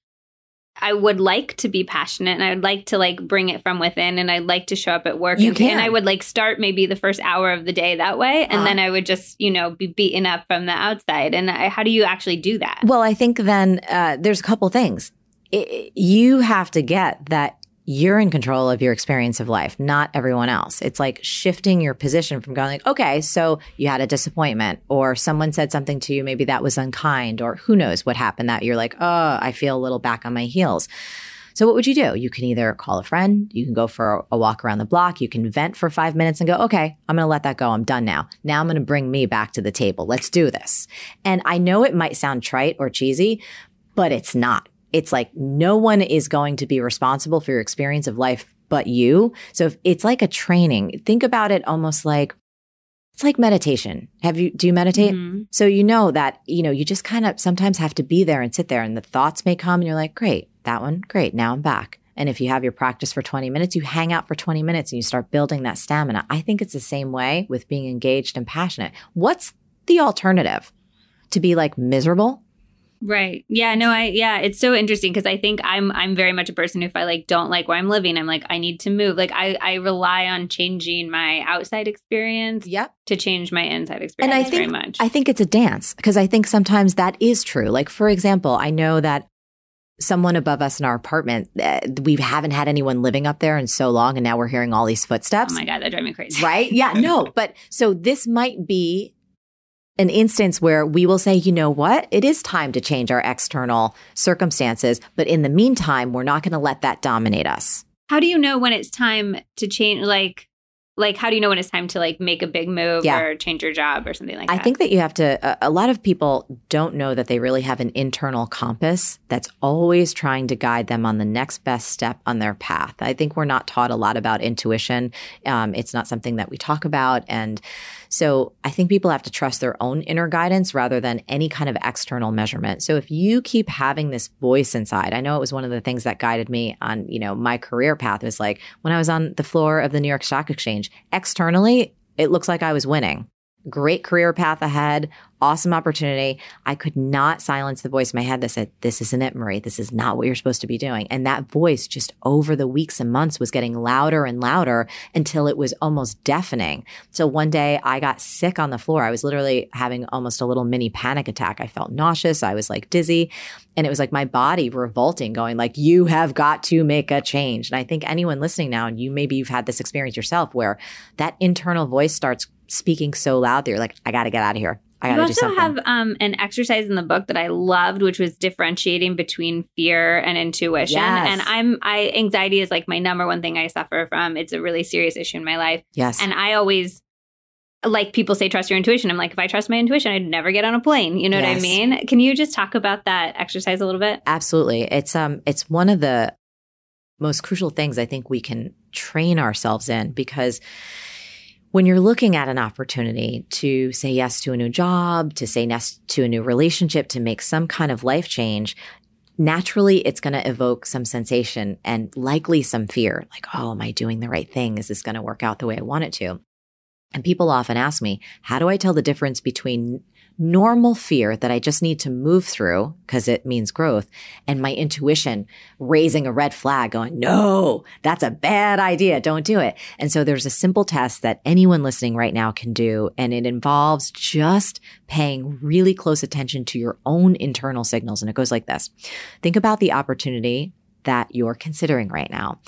I would like to be passionate and I would like to like bring it from within and I'd like to show up at work you and, can. and I would like start maybe the first hour of the day that way and uh, then I would just, you know, be beaten up from the outside. And I, how do you actually do that? Well, I think then uh, there's a couple things. It, you have to get that you're in control of your experience of life, not everyone else. It's like shifting your position from going like, okay, so you had a disappointment or someone said something to you, maybe that was unkind or who knows what happened that you're like, oh, I feel a little back on my heels. So what would you do? You can either call a friend, you can go for a walk around the block, you can vent for five minutes and go, okay, I'm going to let that go. I'm done now. Now I'm going to bring me back to the table. Let's do this. And I know it might sound trite or cheesy, but it's not it's like no one is going to be responsible for your experience of life but you. So it's like a training. Think about it almost like it's like meditation. Have you do you meditate? Mm-hmm. So you know that, you know, you just kind of sometimes have to be there and sit there and the thoughts may come and you're like, "Great, that one. Great. Now I'm back." And if you have your practice for 20 minutes, you hang out for 20 minutes and you start building that stamina. I think it's the same way with being engaged and passionate. What's the alternative? To be like miserable? Right. Yeah, no, I yeah, it's so interesting because I think I'm I'm very much a person who if I like don't like where I'm living, I'm like I need to move. Like I I rely on changing my outside experience yep. to change my inside experience and I think, very much. I think it's a dance because I think sometimes that is true. Like for example, I know that someone above us in our apartment, uh, we haven't had anyone living up there in so long and now we're hearing all these footsteps. Oh my god, that drives me crazy. Right? Yeah, no, but so this might be an instance where we will say, you know what? It is time to change our external circumstances. But in the meantime, we're not going to let that dominate us. How do you know when it's time to change? Like, like how do you know when it's time to like make a big move yeah. or change your job or something like that? I think that you have to a, a lot of people don't know that they really have an internal compass that's always trying to guide them on the next best step on their path. I think we're not taught a lot about intuition. Um, it's not something that we talk about and so I think people have to trust their own inner guidance rather than any kind of external measurement. So if you keep having this voice inside, I know it was one of the things that guided me on, you know, my career path was like when I was on the floor of the New York Stock Exchange, externally, it looks like I was winning great career path ahead, awesome opportunity. I could not silence the voice in my head that said, This isn't it, Marie. This is not what you're supposed to be doing. And that voice just over the weeks and months was getting louder and louder until it was almost deafening. So one day I got sick on the floor. I was literally having almost a little mini panic attack. I felt nauseous. I was like dizzy. And it was like my body revolting, going like, you have got to make a change. And I think anyone listening now, and you maybe you've had this experience yourself where that internal voice starts speaking so loud that you're like, I got to get out of here. I got to do also have um, an exercise in the book that I loved, which was differentiating between fear and intuition. Yes. And I'm I anxiety is like my number one thing I suffer from. It's a really serious issue in my life, yes. and I always like people say trust your intuition. I'm like if I trust my intuition, I'd never get on a plane. You know what I mean? Can you just talk about that exercise a little bit? Absolutely. It's um it's one of the most crucial things I think we can train ourselves in because when you're looking at an opportunity to say yes to a new job, to say yes to a new relationship, to make some kind of life change, naturally it's going to evoke some sensation and likely some fear like, oh, am I doing the right thing? Is this going to work out the way I want it to? And people often ask me, how do I tell the difference between normal fear that I just need to move through because it means growth and my intuition raising a red flag going, no, that's a bad idea. Don't do it. And so there's a simple test that anyone listening right now can do. And it involves just paying really close attention to your own internal signals. And it goes like this. Think about the opportunity that you're considering right now.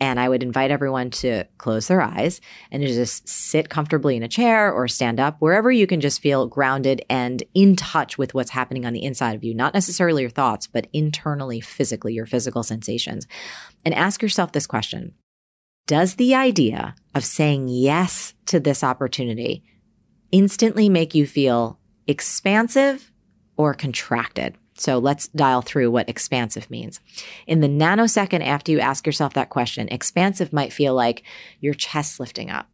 And I would invite everyone to close their eyes and to just sit comfortably in a chair or stand up, wherever you can just feel grounded and in touch with what's happening on the inside of you, not necessarily your thoughts, but internally, physically, your physical sensations. And ask yourself this question Does the idea of saying yes to this opportunity instantly make you feel expansive or contracted? So let's dial through what expansive means. In the nanosecond after you ask yourself that question, expansive might feel like your chest lifting up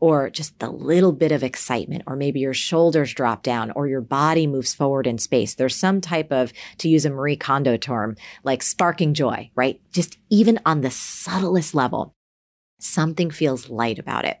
or just the little bit of excitement, or maybe your shoulders drop down or your body moves forward in space. There's some type of, to use a Marie Kondo term, like sparking joy, right? Just even on the subtlest level, something feels light about it.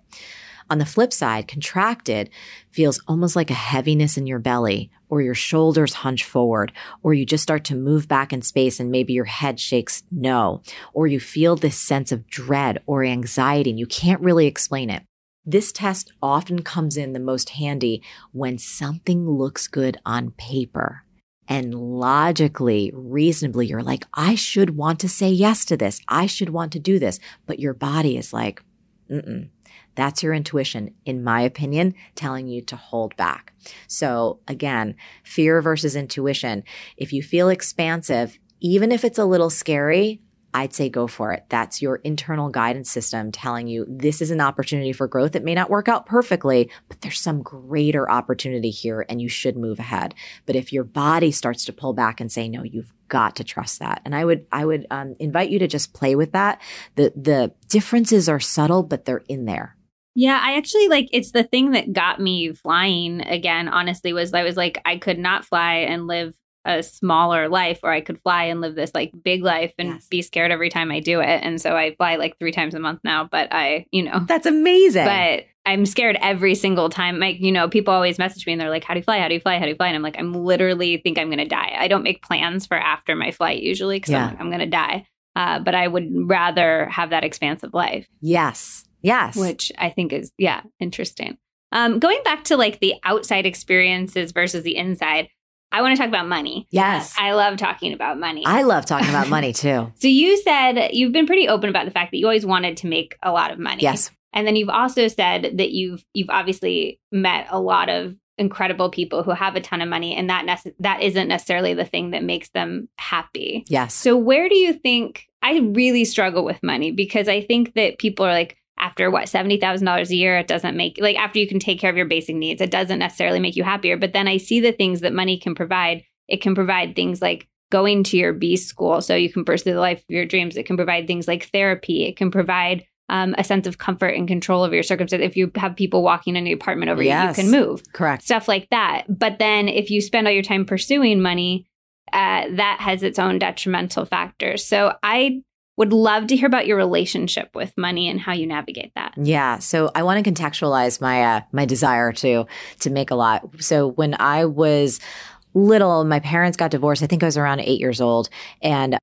On the flip side, contracted feels almost like a heaviness in your belly, or your shoulders hunch forward, or you just start to move back in space and maybe your head shakes no, or you feel this sense of dread or anxiety and you can't really explain it. This test often comes in the most handy when something looks good on paper. And logically, reasonably, you're like, I should want to say yes to this. I should want to do this. But your body is like, mm that's your intuition, in my opinion, telling you to hold back. So again, fear versus intuition. If you feel expansive, even if it's a little scary, I'd say go for it. That's your internal guidance system telling you this is an opportunity for growth. It may not work out perfectly, but there's some greater opportunity here and you should move ahead. But if your body starts to pull back and say, no, you've got to trust that. And I would, I would um, invite you to just play with that. The, the differences are subtle, but they're in there. Yeah, I actually like it's the thing that got me flying again, honestly, was I was like, I could not fly and live a smaller life, or I could fly and live this like big life and Yes. be scared every time I do it. And so I fly like three times a month now, but I, you know, That's amazing. but I'm scared every single time. Like, you know, people always message me and they're like, How do you fly? How do you fly? How do you fly? And I'm like, I'm literally think I'm gonna die. I don't make plans for after my flight usually because Yeah. I'm, I'm gonna die. Uh, but I would rather have that expansive life yes. Yes. which I think is yeah interesting. Um, going back to like the outside experiences versus the inside, I want to talk about money. yes. I love talking about money. I love talking about money too. so you said you've been pretty open about the fact that you always wanted to make a lot of money. Yes. and then you've also said that you've you've obviously met a lot of incredible people who have a ton of money, and that nece- that isn't necessarily the thing that makes them happy. Yes. So where do you think I really struggle with money because I think that people are like after what $70,000 a year it doesn't make like after you can take care of your basic needs it doesn't necessarily make you happier but then I see the things that money can provide it can provide things like going to your B school so you can pursue the life of your dreams it can provide things like therapy it can provide um, a sense of comfort and control over your circumstance if you have people walking in the apartment over Yes. you you can move Correct. stuff like that. But then if you spend all your time pursuing money, uh, that has its own detrimental factors. So I would love to hear about your relationship with money and how you navigate that. Yeah. So I want to contextualize my uh, my desire to to make a lot. So when I was little, my parents got divorced. I think I was around eight years old, and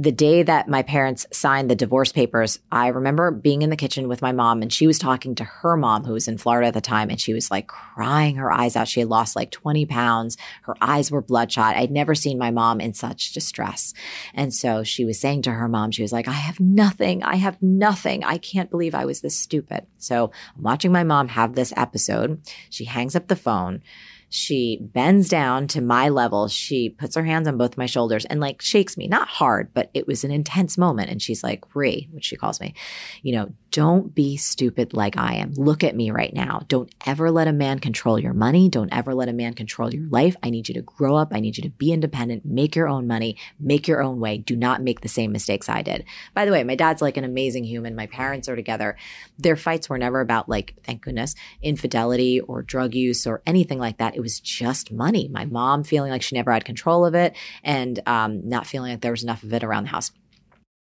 the day that my parents signed the divorce papers, I remember being in the kitchen with my mom and she was talking to her mom who was in Florida at the time and she was like crying her eyes out. She had lost like 20 pounds. Her eyes were bloodshot. I'd never seen my mom in such distress. And so she was saying to her mom, she was like, I have nothing. I have nothing. I can't believe I was this stupid. So I'm watching my mom have this episode. She hangs up the phone. She bends down to my level. She puts her hands on both my shoulders and like shakes me, not hard, but it was an intense moment. And she's like, Ree, which she calls me, you know, don't be stupid like I am. Look at me right now. Don't ever let a man control your money. Don't ever let a man control your life. I need you to grow up. I need you to be independent, make your own money, make your own way. Do not make the same mistakes I did. By the way, my dad's like an amazing human. My parents are together. Their fights were never about like, thank goodness, infidelity or drug use or anything like that. It was just money. My mom feeling like she never had control of it and um, not feeling like there was enough of it around the house.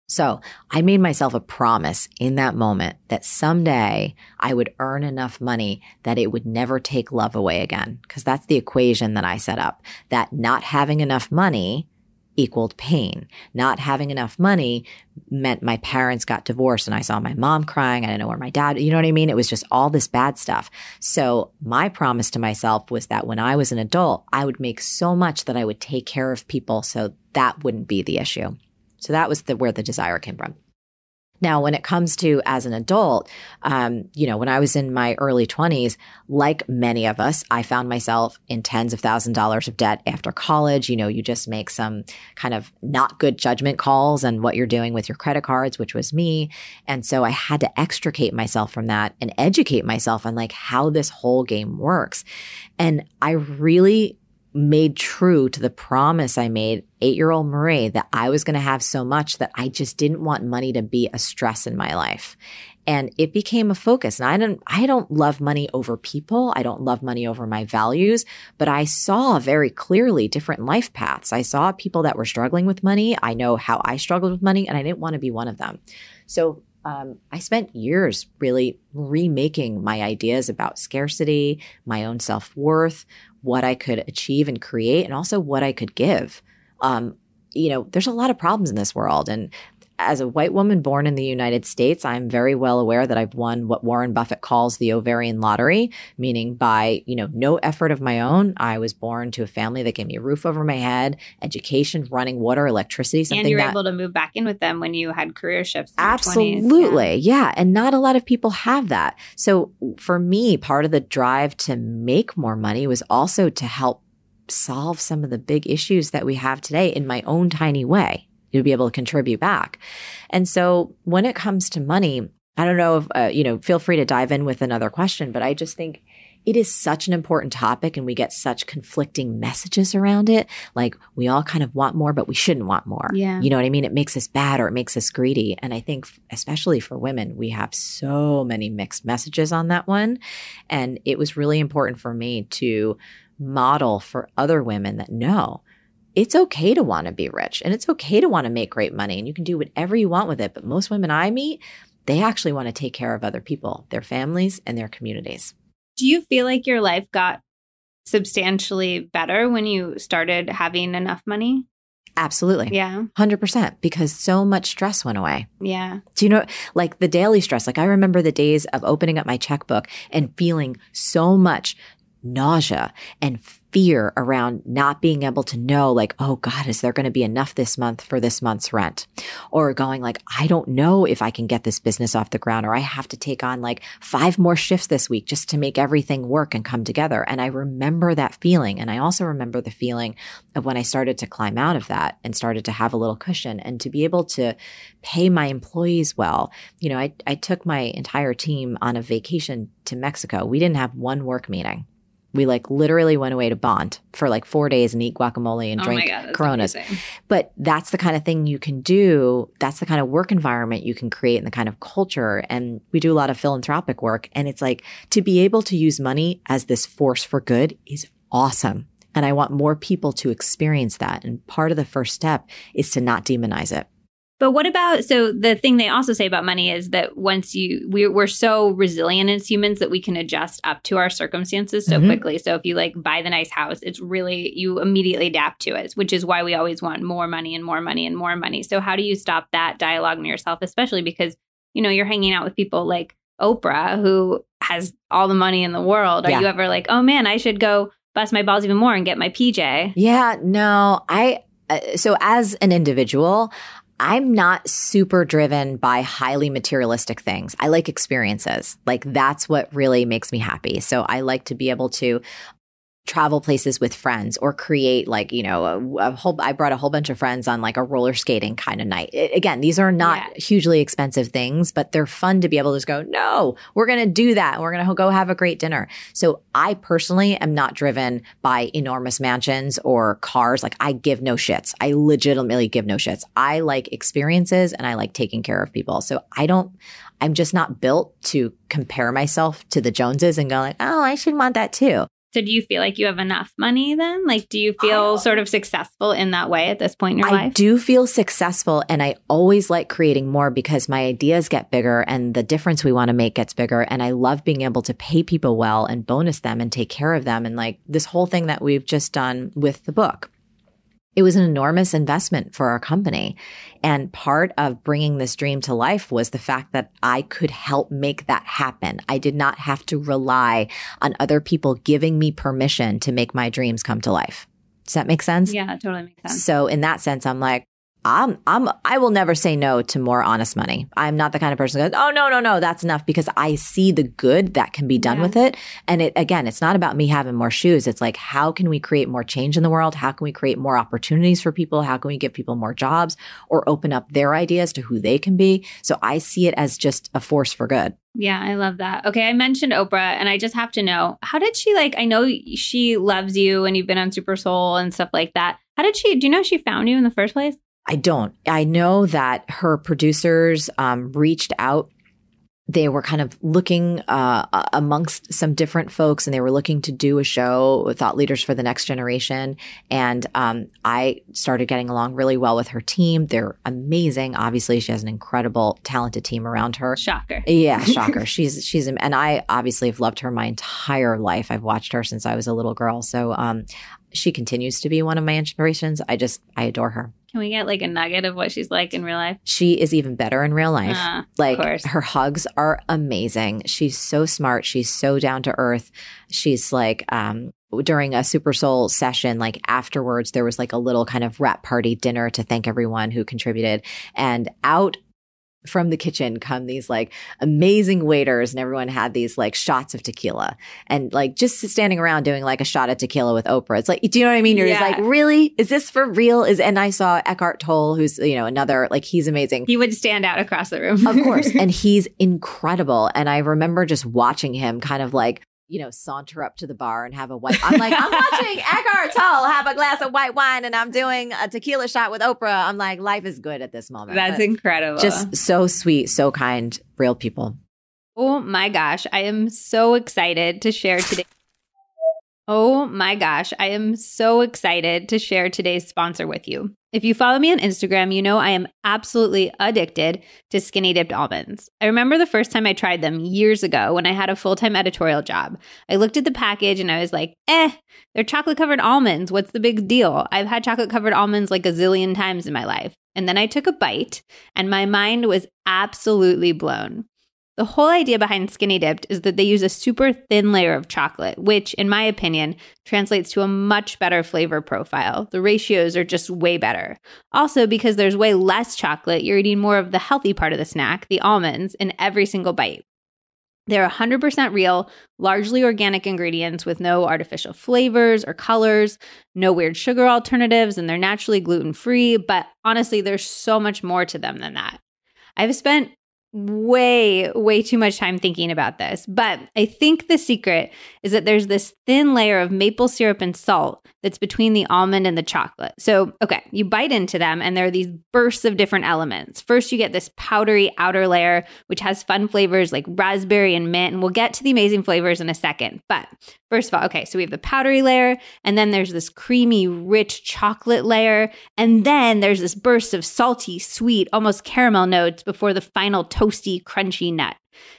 So I made myself a promise in that moment that someday I would earn enough money that it would never take love away again. Cause that's the equation that I set up that not having enough money equaled pain. Not having enough money meant my parents got divorced and I saw my mom crying. I didn't know where my dad, you know what I mean? It was just all this bad stuff. So my promise to myself was that when I was an adult, I would make so much that I would take care of people. So that wouldn't be the issue. So that was the, where the desire came from. Now, when it comes to as an adult, um, you know, when I was in my early 20s, like many of us, I found myself in tens of thousand dollars of debt after college. You know, you just make some kind of not good judgment calls and what you're doing with your credit cards, which was me. And so I had to extricate myself from that and educate myself on like how this whole game works. And I really made true to the promise I made eight year old Marie that I was going to have so much that I just didn't want money to be a stress in my life. And it became a focus. And I don't, I don't love money over people. I don't love money over my values, but I saw very clearly different life paths. I saw people that were struggling with money. I know how I struggled with money and I didn't want to be one of them. So um, I spent years really remaking my ideas about scarcity, my own self worth, what I could achieve and create, and also what I could give. Um, you know, there's a lot of problems in this world. And as a white woman born in the United States, I'm very well aware that I've won what Warren Buffett calls the ovarian lottery, meaning by, you know, no effort of my own, I was born to a family that gave me a roof over my head, education, running water, electricity, something And you were that, able to move back in with them when you had career shifts. your 20s. Absolutely. Yeah. And not a lot of people have that. So for me, part of the drive to make more money was also to help solve some of the big issues that we have today in my own tiny way to be able to contribute back. And so when it comes to money, I don't know if, uh, you know, feel free to dive in with another question, but I just think it is such an important topic and we get such conflicting messages around it. Like we all kind of want more, but we shouldn't want more. Yeah. You know what I mean? It makes us bad or it makes us greedy. And I think, especially for women, we have so many mixed messages on that one. And it was really important for me to model for other women that no, it's okay to want to be rich and it's okay to want to make great money and you can do whatever you want with it. But most women I meet, they actually want to take care of other people, their families and their communities. Do you feel like your life got substantially better when you started having enough money? Absolutely. Yeah. 100% because so much stress went away. Yeah. Do you know, like the daily stress? Like I remember the days of opening up my checkbook and feeling so much nausea and fear around not being able to know, like, oh God, is there going to be enough this month for this month's rent? Or going like, I don't know if I can get this business off the ground, or I have to take on like five more shifts this week just to make everything work and come together. And I remember that feeling. And I also remember the feeling of when I started to climb out of that and started to have a little cushion and to be able to pay my employees well. You know, I, I took my entire team on a vacation to Mexico. We didn't have one work meeting. We like literally went away to Bond for like four days and eat guacamole and oh drink God. Coronas. amazing. But that's the kind of thing you can do. That's the kind of work environment you can create and the kind of culture. And we do a lot of philanthropic work. And it's like to be able to use money as this force for good is awesome. And I want more people to experience that. And part of the first step is to not demonize it. But what about so the thing they also say about money is that once you we, we're so resilient as humans that we can adjust up to our circumstances so Mhm. quickly. So if you like buy the nice house, it's really you immediately adapt to it, which is why we always want more money and more money and more money. So how do you stop that dialogue in yourself, especially because you know you're hanging out with people like Oprah who has all the money in the world. Are Yeah. you ever like, oh man, I should go bust my balls even more and get my PJ? Yeah, no, I, uh, so as an individual, I'm not super driven by highly materialistic things. I like experiences. Like that's what really makes me happy. So I like to be able to travel places with friends or create like you know a, a, whole i brought a whole bunch of friends on like a roller skating kind of night. It, again these are not yeah. hugely expensive things but they're fun to be able to just go no we're going to do that. We're going to go have a great dinner. So i personally am not driven by enormous mansions or cars. Like i give no shits. I legitimately give no shits. I like experiences and i like taking care of people. So i don't i'm just not built to compare myself to the joneses and go like oh i should want that too so do you feel like you have enough money then? Like do you feel um, sort of successful in that way at this point in your I life? I do feel successful and I always like creating more because my ideas get bigger and the difference we want to make gets bigger and I love being able to pay people well and bonus them and take care of them and like this whole thing that we've just done with the book it was an enormous investment for our company. And part of bringing this dream to life was the fact that I could help make that happen. I did not have to rely on other people giving me permission to make my dreams come to life. Does that make sense? Yeah, totally makes sense. So in that sense, I'm like, I'm I'm I will never say no to more honest money. I'm not the kind of person that goes, oh no, no, no, that's enough because I see the good that can be done yeah. with it. And it again, it's not about me having more shoes. It's like how can we create more change in the world? How can we create more opportunities for people? How can we give people more jobs or open up their ideas to who they can be? So I see it as just a force for good. Yeah, I love that. Okay, I mentioned Oprah and I just have to know, how did she like I know she loves you and you've been on Super Soul and stuff like that. How did she do you know she found you in the first place? I don't. I know that her producers um, reached out. They were kind of looking uh, amongst some different folks, and they were looking to do a show with thought leaders for the next generation. And um, I started getting along really well with her team. They're amazing. Obviously, she has an incredible, talented team around her. Shocker. Yeah, shocker. she's she's and I obviously have loved her my entire life. I've watched her since I was a little girl. So um, she continues to be one of my inspirations. I just I adore her. Can we get like a nugget of what she's like in real life? She is even better in real life. Uh, like her hugs are amazing. She's so smart. She's so down to earth. She's like, um, during a Super Soul session, like afterwards, there was like a little kind of wrap party dinner to thank everyone who contributed. And out from the kitchen come these like amazing waiters and everyone had these like shots of tequila and like just standing around doing like a shot of tequila with Oprah. It's like, do you know what I mean? You're yeah. just like, really? Is this for real? Is, and I saw Eckhart Tolle, who's, you know, another, like he's amazing. He would stand out across the room. of course. And he's incredible. And I remember just watching him kind of like you know, saunter up to the bar and have a white. I'm like, I'm watching Eckhart Tolle have a glass of white wine and I'm doing a tequila shot with Oprah. I'm like, life is good at this moment. That's but incredible. Just so sweet, so kind, real people. Oh my gosh. I am so excited to share today. Oh my gosh, I am so excited to share today's sponsor with you. If you follow me on Instagram, you know I am absolutely addicted to skinny dipped almonds. I remember the first time I tried them years ago when I had a full time editorial job. I looked at the package and I was like, eh, they're chocolate covered almonds. What's the big deal? I've had chocolate covered almonds like a zillion times in my life. And then I took a bite and my mind was absolutely blown. The whole idea behind Skinny Dipped is that they use a super thin layer of chocolate, which, in my opinion, translates to a much better flavor profile. The ratios are just way better. Also, because there's way less chocolate, you're eating more of the healthy part of the snack, the almonds, in every single bite. They're 100% real, largely organic ingredients with no artificial flavors or colors, no weird sugar alternatives, and they're naturally gluten free. But honestly, there's so much more to them than that. I've spent way, way too much time thinking about this. But I think the secret is that there's this thin layer of maple syrup and salt that's between the almond and the chocolate. So, okay, you bite into them and there are these bursts of different elements. First, you get this powdery outer layer, which has fun flavors like raspberry and mint. And we'll get to the amazing flavors in a second. But first of all, okay, so we have the powdery layer, and then there's this creamy, rich chocolate layer. And then there's this burst of salty, sweet, almost caramel notes before the final toasty, crunchy nut.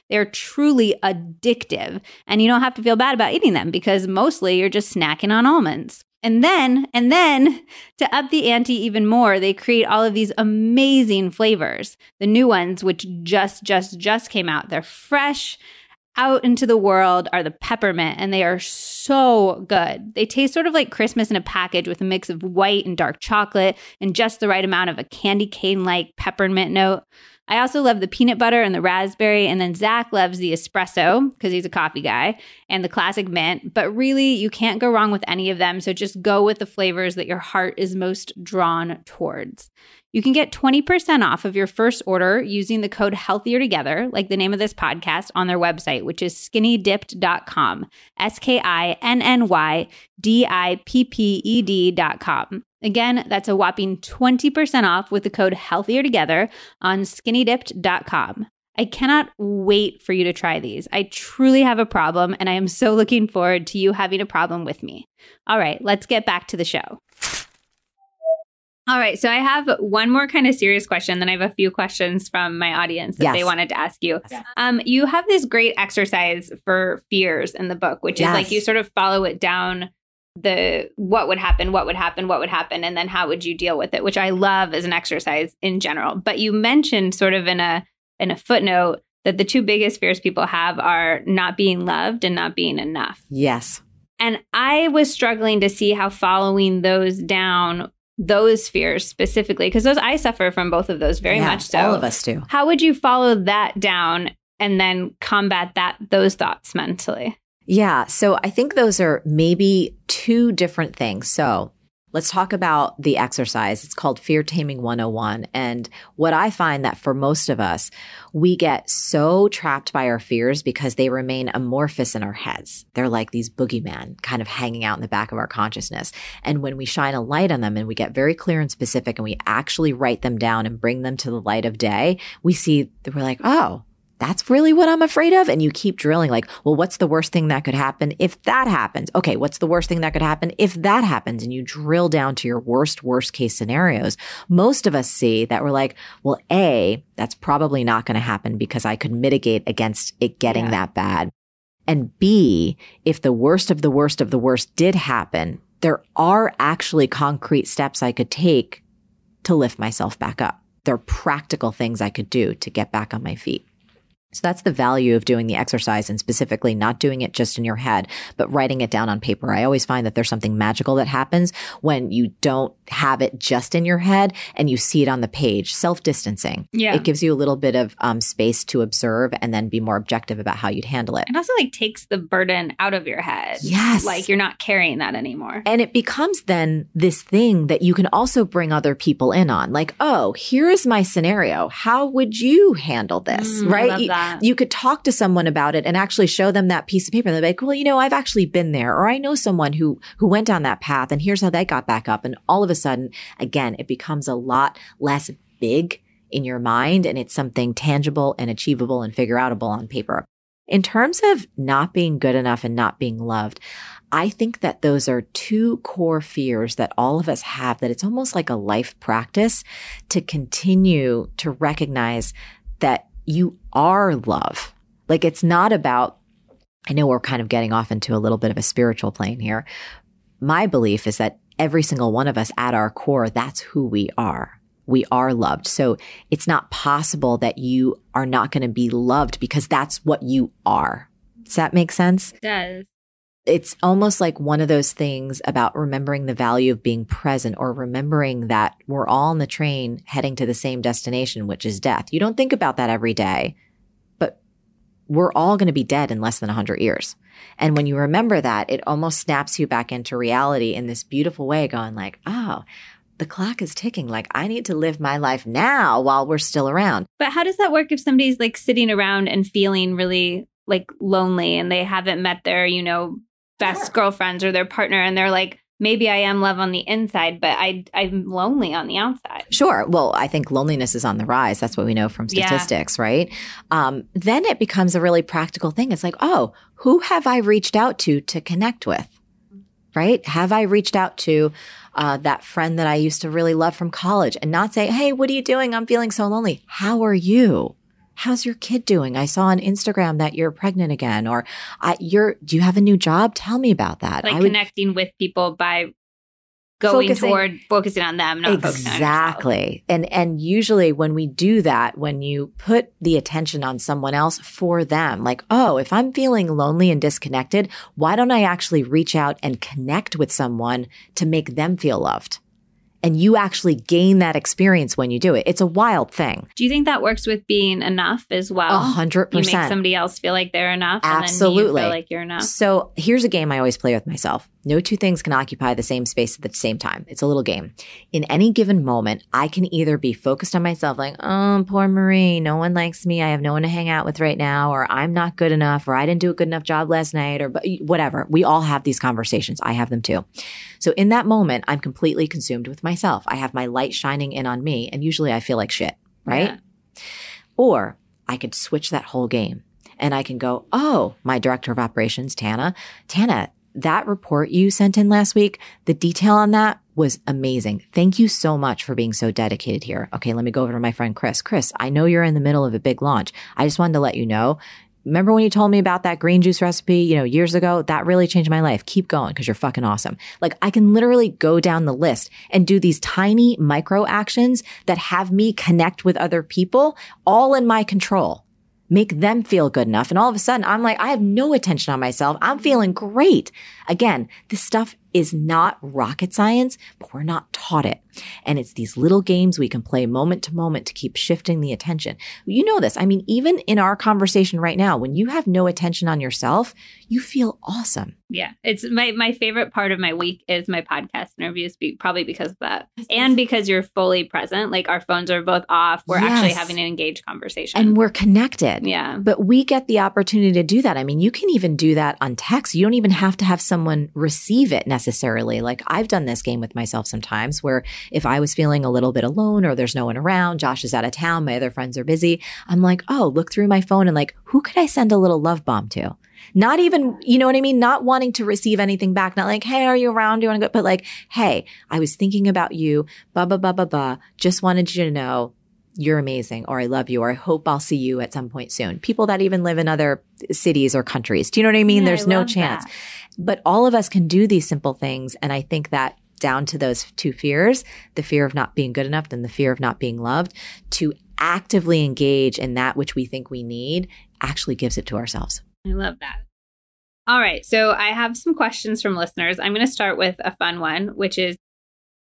They're truly addictive, and you don't have to feel bad about eating them because mostly you're just snacking on almonds. And then, and then to up the ante even more, they create all of these amazing flavors. The new ones, which just, just, just came out, they're fresh out into the world are the peppermint, and they are so good. They taste sort of like Christmas in a package with a mix of white and dark chocolate and just the right amount of a candy cane like peppermint note. I also love the peanut butter and the raspberry. And then Zach loves the espresso because he's a coffee guy and the classic mint. But really, you can't go wrong with any of them. So just go with the flavors that your heart is most drawn towards. You can get 20% off of your first order using the code healthier together, like the name of this podcast, on their website, which is skinnydipped.com. S K I N N Y D I P P E D.com. Again, that's a whopping 20% off with the code healthier together on skinnydipped.com. I cannot wait for you to try these. I truly have a problem, and I am so looking forward to you having a problem with me. All right, let's get back to the show. All right. So I have one more kind of serious question. Then I have a few questions from my audience that Yes. they wanted to ask you. Um, you have this great exercise for fears in the book, which is like you sort of follow it down the what would happen, what would happen, what would happen, and then how would you deal with it, which I love as an exercise in general. But you mentioned sort of in a in a footnote that the two biggest fears people have are not being loved and not being enough. Yes. And I was struggling to see how following those down, those fears specifically, because those I suffer from both of those very Yeah, much so. All of us do. How would you follow that down and then combat that those thoughts mentally? Yeah. So I think those are maybe two different things. So let's talk about the exercise. It's called Fear Taming 101. And what I find that for most of us, we get so trapped by our fears because they remain amorphous in our heads. They're like these boogeyman kind of hanging out in the back of our consciousness. And when we shine a light on them and we get very clear and specific and we actually write them down and bring them to the light of day, we see we're like, oh, that's really what I'm afraid of. And you keep drilling, like, well, what's the worst thing that could happen if that happens? Okay, what's the worst thing that could happen if that happens? And you drill down to your worst, worst case scenarios. Most of us see that we're like, well, A, that's probably not going to happen because I could mitigate against it getting Yeah. that bad. And B, if the worst of the worst of the worst did happen, there are actually concrete steps I could take to lift myself back up. There are practical things I could do to get back on my feet. So that's the value of doing the exercise and specifically not doing it just in your head, but writing it down on paper. I always find that there's something magical that happens when you don't have it just in your head and you see it on the page. Self distancing. Yeah. It gives you a little bit of um, space to observe and then be more objective about how you'd handle it. It also like takes the burden out of your head. Yes. Like you're not carrying that anymore. And it becomes then this thing that you can also bring other people in on. Like, oh, here is my scenario. How would you handle this? Mm, right? You- could talk to someone about it and actually show them that piece of paper. They're like, well, you know, I've actually been there or I know someone who, who went down that path and here's how they got back up. And all of a sudden, again, it becomes a lot less big in your mind and it's something tangible and achievable and figure outable on paper. In terms of not being good enough and not being loved, I think that those are two core fears that all of us have that it's almost like a life practice to continue to recognize that you are love. Like it's not about, I know we're kind of getting off into a little bit of a spiritual plane here. My belief is that every single one of us at our core, that's who we are. We are loved. So it's not possible that you are not going to be loved because that's what you are. Does that make sense? It does. It's almost like one of those things about remembering the value of being present or remembering that we're all on the train heading to the same destination, which is death. You don't think about that every day, but we're all going to be dead in less than 100 years. And when you remember that, it almost snaps you back into reality in this beautiful way, going like, oh, the clock is ticking. Like I need to live my life now while we're still around. But how does that work if somebody's like sitting around and feeling really like lonely and they haven't met their, you know, best Sure. girlfriends or their partner and they're like, maybe I am love on the inside, but I I'm lonely on the outside. Sure. Well, I think loneliness is on the rise. That's what we know from Yeah. statistics, right? Um, then it becomes a really practical thing. It's like, oh, who have I reached out to to connect with? Right? Have I reached out to uh, that friend that I used to really love from college and not say, hey, what are you doing? I'm feeling so lonely. How are you? How's your kid doing? I saw on Instagram that you're pregnant again, or I, you're. Do you have a new job? Tell me about that. Like would connecting with people by going Focusing- toward focusing on them, not exactly and and usually when we do that when you put the attention on someone else for them like oh if i'm feeling lonely and disconnected why don't i actually reach out and connect with someone to make them feel loved And you actually gain that experience when you do it. It's a wild thing. Do you think that works with being enough as well? A hundred percent. You make somebody else feel like they're enough. And then Absolutely. you feel like you're enough. So here's a game I always play with myself. No two things can occupy the same space at the same time. It's a little game. In any given moment, I can either be focused on myself, like, oh, poor Marie, no one likes me. I have no one to hang out with right now, or I'm not good enough, or I didn't do a good enough job last night, or but whatever. We all have these conversations. I have them too. So in that moment, I'm completely consumed with myself. I have my light shining in on me, and usually I feel like shit, right? Yeah. Or I could switch that whole game and I can go, oh, my director of operations, Tana, Tana, that report you sent in last week, the detail on that was amazing. Thank you so much for being so dedicated here. Okay, let me go over to my friend Chris. Chris, I know you're in the middle of a big launch. I just wanted to let you know. Remember when you told me about that green juice recipe, you know, years ago? That really changed my life. Keep going because you're fucking awesome. Like I can literally go down the list and do these tiny micro actions that have me connect with other people all in my control make them feel good enough. And all of a sudden, I'm like, I have no attention on myself. I'm feeling great. Again, this stuff is not rocket science, but we're not taught it. And it's these little games we can play moment to moment to keep shifting the attention. You know this. I mean, even in our conversation right now, when you have no attention on yourself, you feel awesome. Yeah. It's my, my favorite part of my week is my podcast interviews, probably because of that. And because you're fully present. Like our phones are both off. We're actually having an engaged conversation. And we're connected. yeah. But we get the opportunity to do that. I mean, you can even do that on text. You don't even have to have someone receive it necessarily. Like I've done this game with myself sometimes where if I was feeling a little bit alone or there's no one around, Josh is out of town, my other friends are busy, I'm like, oh, look through my phone and like, who could I send a little love bomb to? Not even, you know what I mean? Not wanting to receive anything back. Not like, hey, are you around? Do you want to go? But like, hey, I was thinking about you, blah, blah, blah, blah, blah. Just wanted you to know you're amazing or I love you or I hope I'll see you at some point soon. People that even live in other cities or countries. Do you know what I mean? Yeah, There's I no chance. that. But all of us can do these simple things. And I think that down to those two fears, the fear of not being good enough and the fear of not being loved, to actively engage in that which we think we need actually gives it to ourselves. I love that. All right. So I have some questions from listeners. I'm going to start with a fun one, which is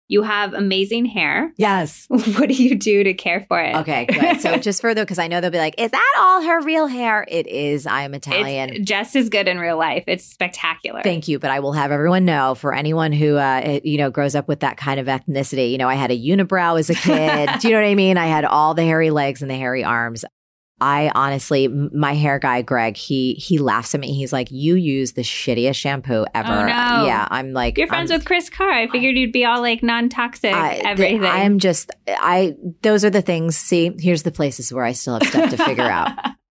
you have amazing hair. Yes. what do you do to care for it? Okay, good. So just further, because I know they'll be like, is that all her real hair? It is. I am Italian. It's just as good in real life. It's spectacular. Thank you, but I will have everyone know for anyone who uh, you know grows up with that kind of ethnicity. You know, I had a unibrow as a kid. Do you know what I mean? I had all the hairy legs and the hairy arms. I honestly, my hair guy Greg, he he laughs at me. He's like, "You use the shittiest shampoo ever." Oh, no. Yeah, I'm like, You're friends I'm- with Kris Carr. I figured you'd be all like non-toxic, I, everything. I'm just, I. Those are the things. See, here's the places where I still have stuff to figure out.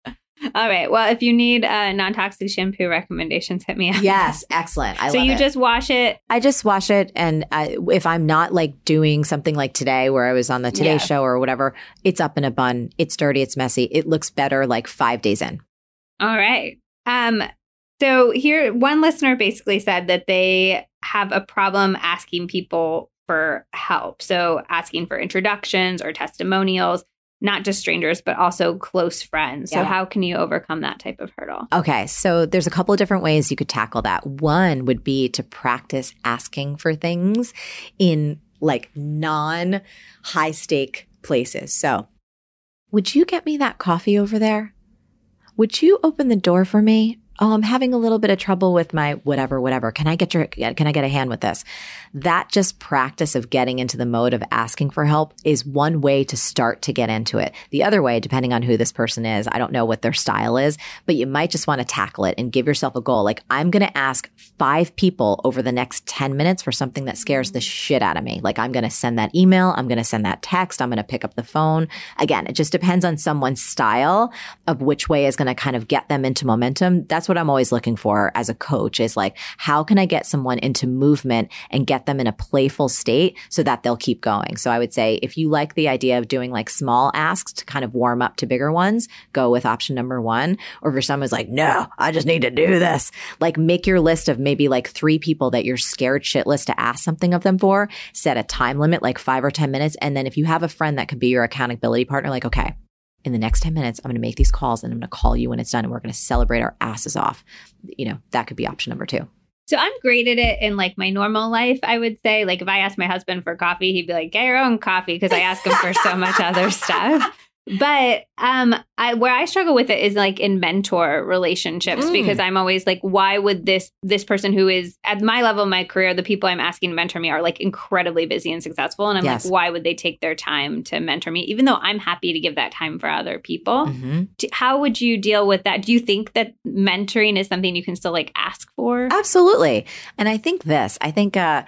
all right. Well, if you need uh, non-toxic shampoo recommendations, hit me up. Yes, excellent. I so you it. just wash it. I just wash it, and I, if I'm not like doing something like today, where I was on the Today Yeah. Show or whatever, it's up in a bun. It's dirty. It's messy. It looks better like five days in. All right. Um. So here, one listener basically said that they have a problem asking people for help. So asking for introductions or testimonials, not just strangers, but also close friends. So Yeah. how can you overcome that type of hurdle? Okay, so there's a couple of different ways you could tackle that. One would be to practice asking for things in like non high stake places. So, would you get me that coffee over there? Would you open the door for me? Oh, I'm having a little bit of trouble with my whatever, whatever. Can I get your, can I get a hand with this? That just practice of getting into the mode of asking for help is one way to start to get into it. The other way, depending on who this person is, I don't know what their style is, but you might just want to tackle it and give yourself a goal. Like, I'm going to ask five people over the next 10 minutes for something that scares the shit out of me. Like, I'm going to send that email. I'm going to send that text. I'm going to pick up the phone. Again, it just depends on someone's style of which way is going to kind of get them into momentum. That's what I'm always looking for as a coach is like, how can I get someone into movement and get them in a playful state so that they'll keep going? So I would say if you like the idea of doing like small asks to kind of warm up to bigger ones, go with option number one. Or for someone who's like, no, I just need to do this. Like make your list of maybe like three people that you're scared shitless to ask something of them for. Set a time limit, like five or 10 minutes. And then if you have a friend that could be your accountability partner, like, okay, in the next 10 minutes, I'm going to make these calls and I'm going to call you when it's done and we're going to celebrate our asses off. You know, that could be option number two. So I'm great at it in like my normal life, I would say. Like if I ask my husband for coffee, he'd be like, get your own coffee because I ask him for so much other stuff. But um I where I struggle with it is like in mentor relationships Mm. because I'm always like why would this this person who is at my level of my career the people I'm asking to mentor me are like incredibly busy and successful and I'm Yes. like why would they take their time to mentor me even though I'm happy to give that time for other people. Mhm. Do- How would you deal with that? Do you think that mentoring is something you can still like ask for? Absolutely. And I think this, I think, uh,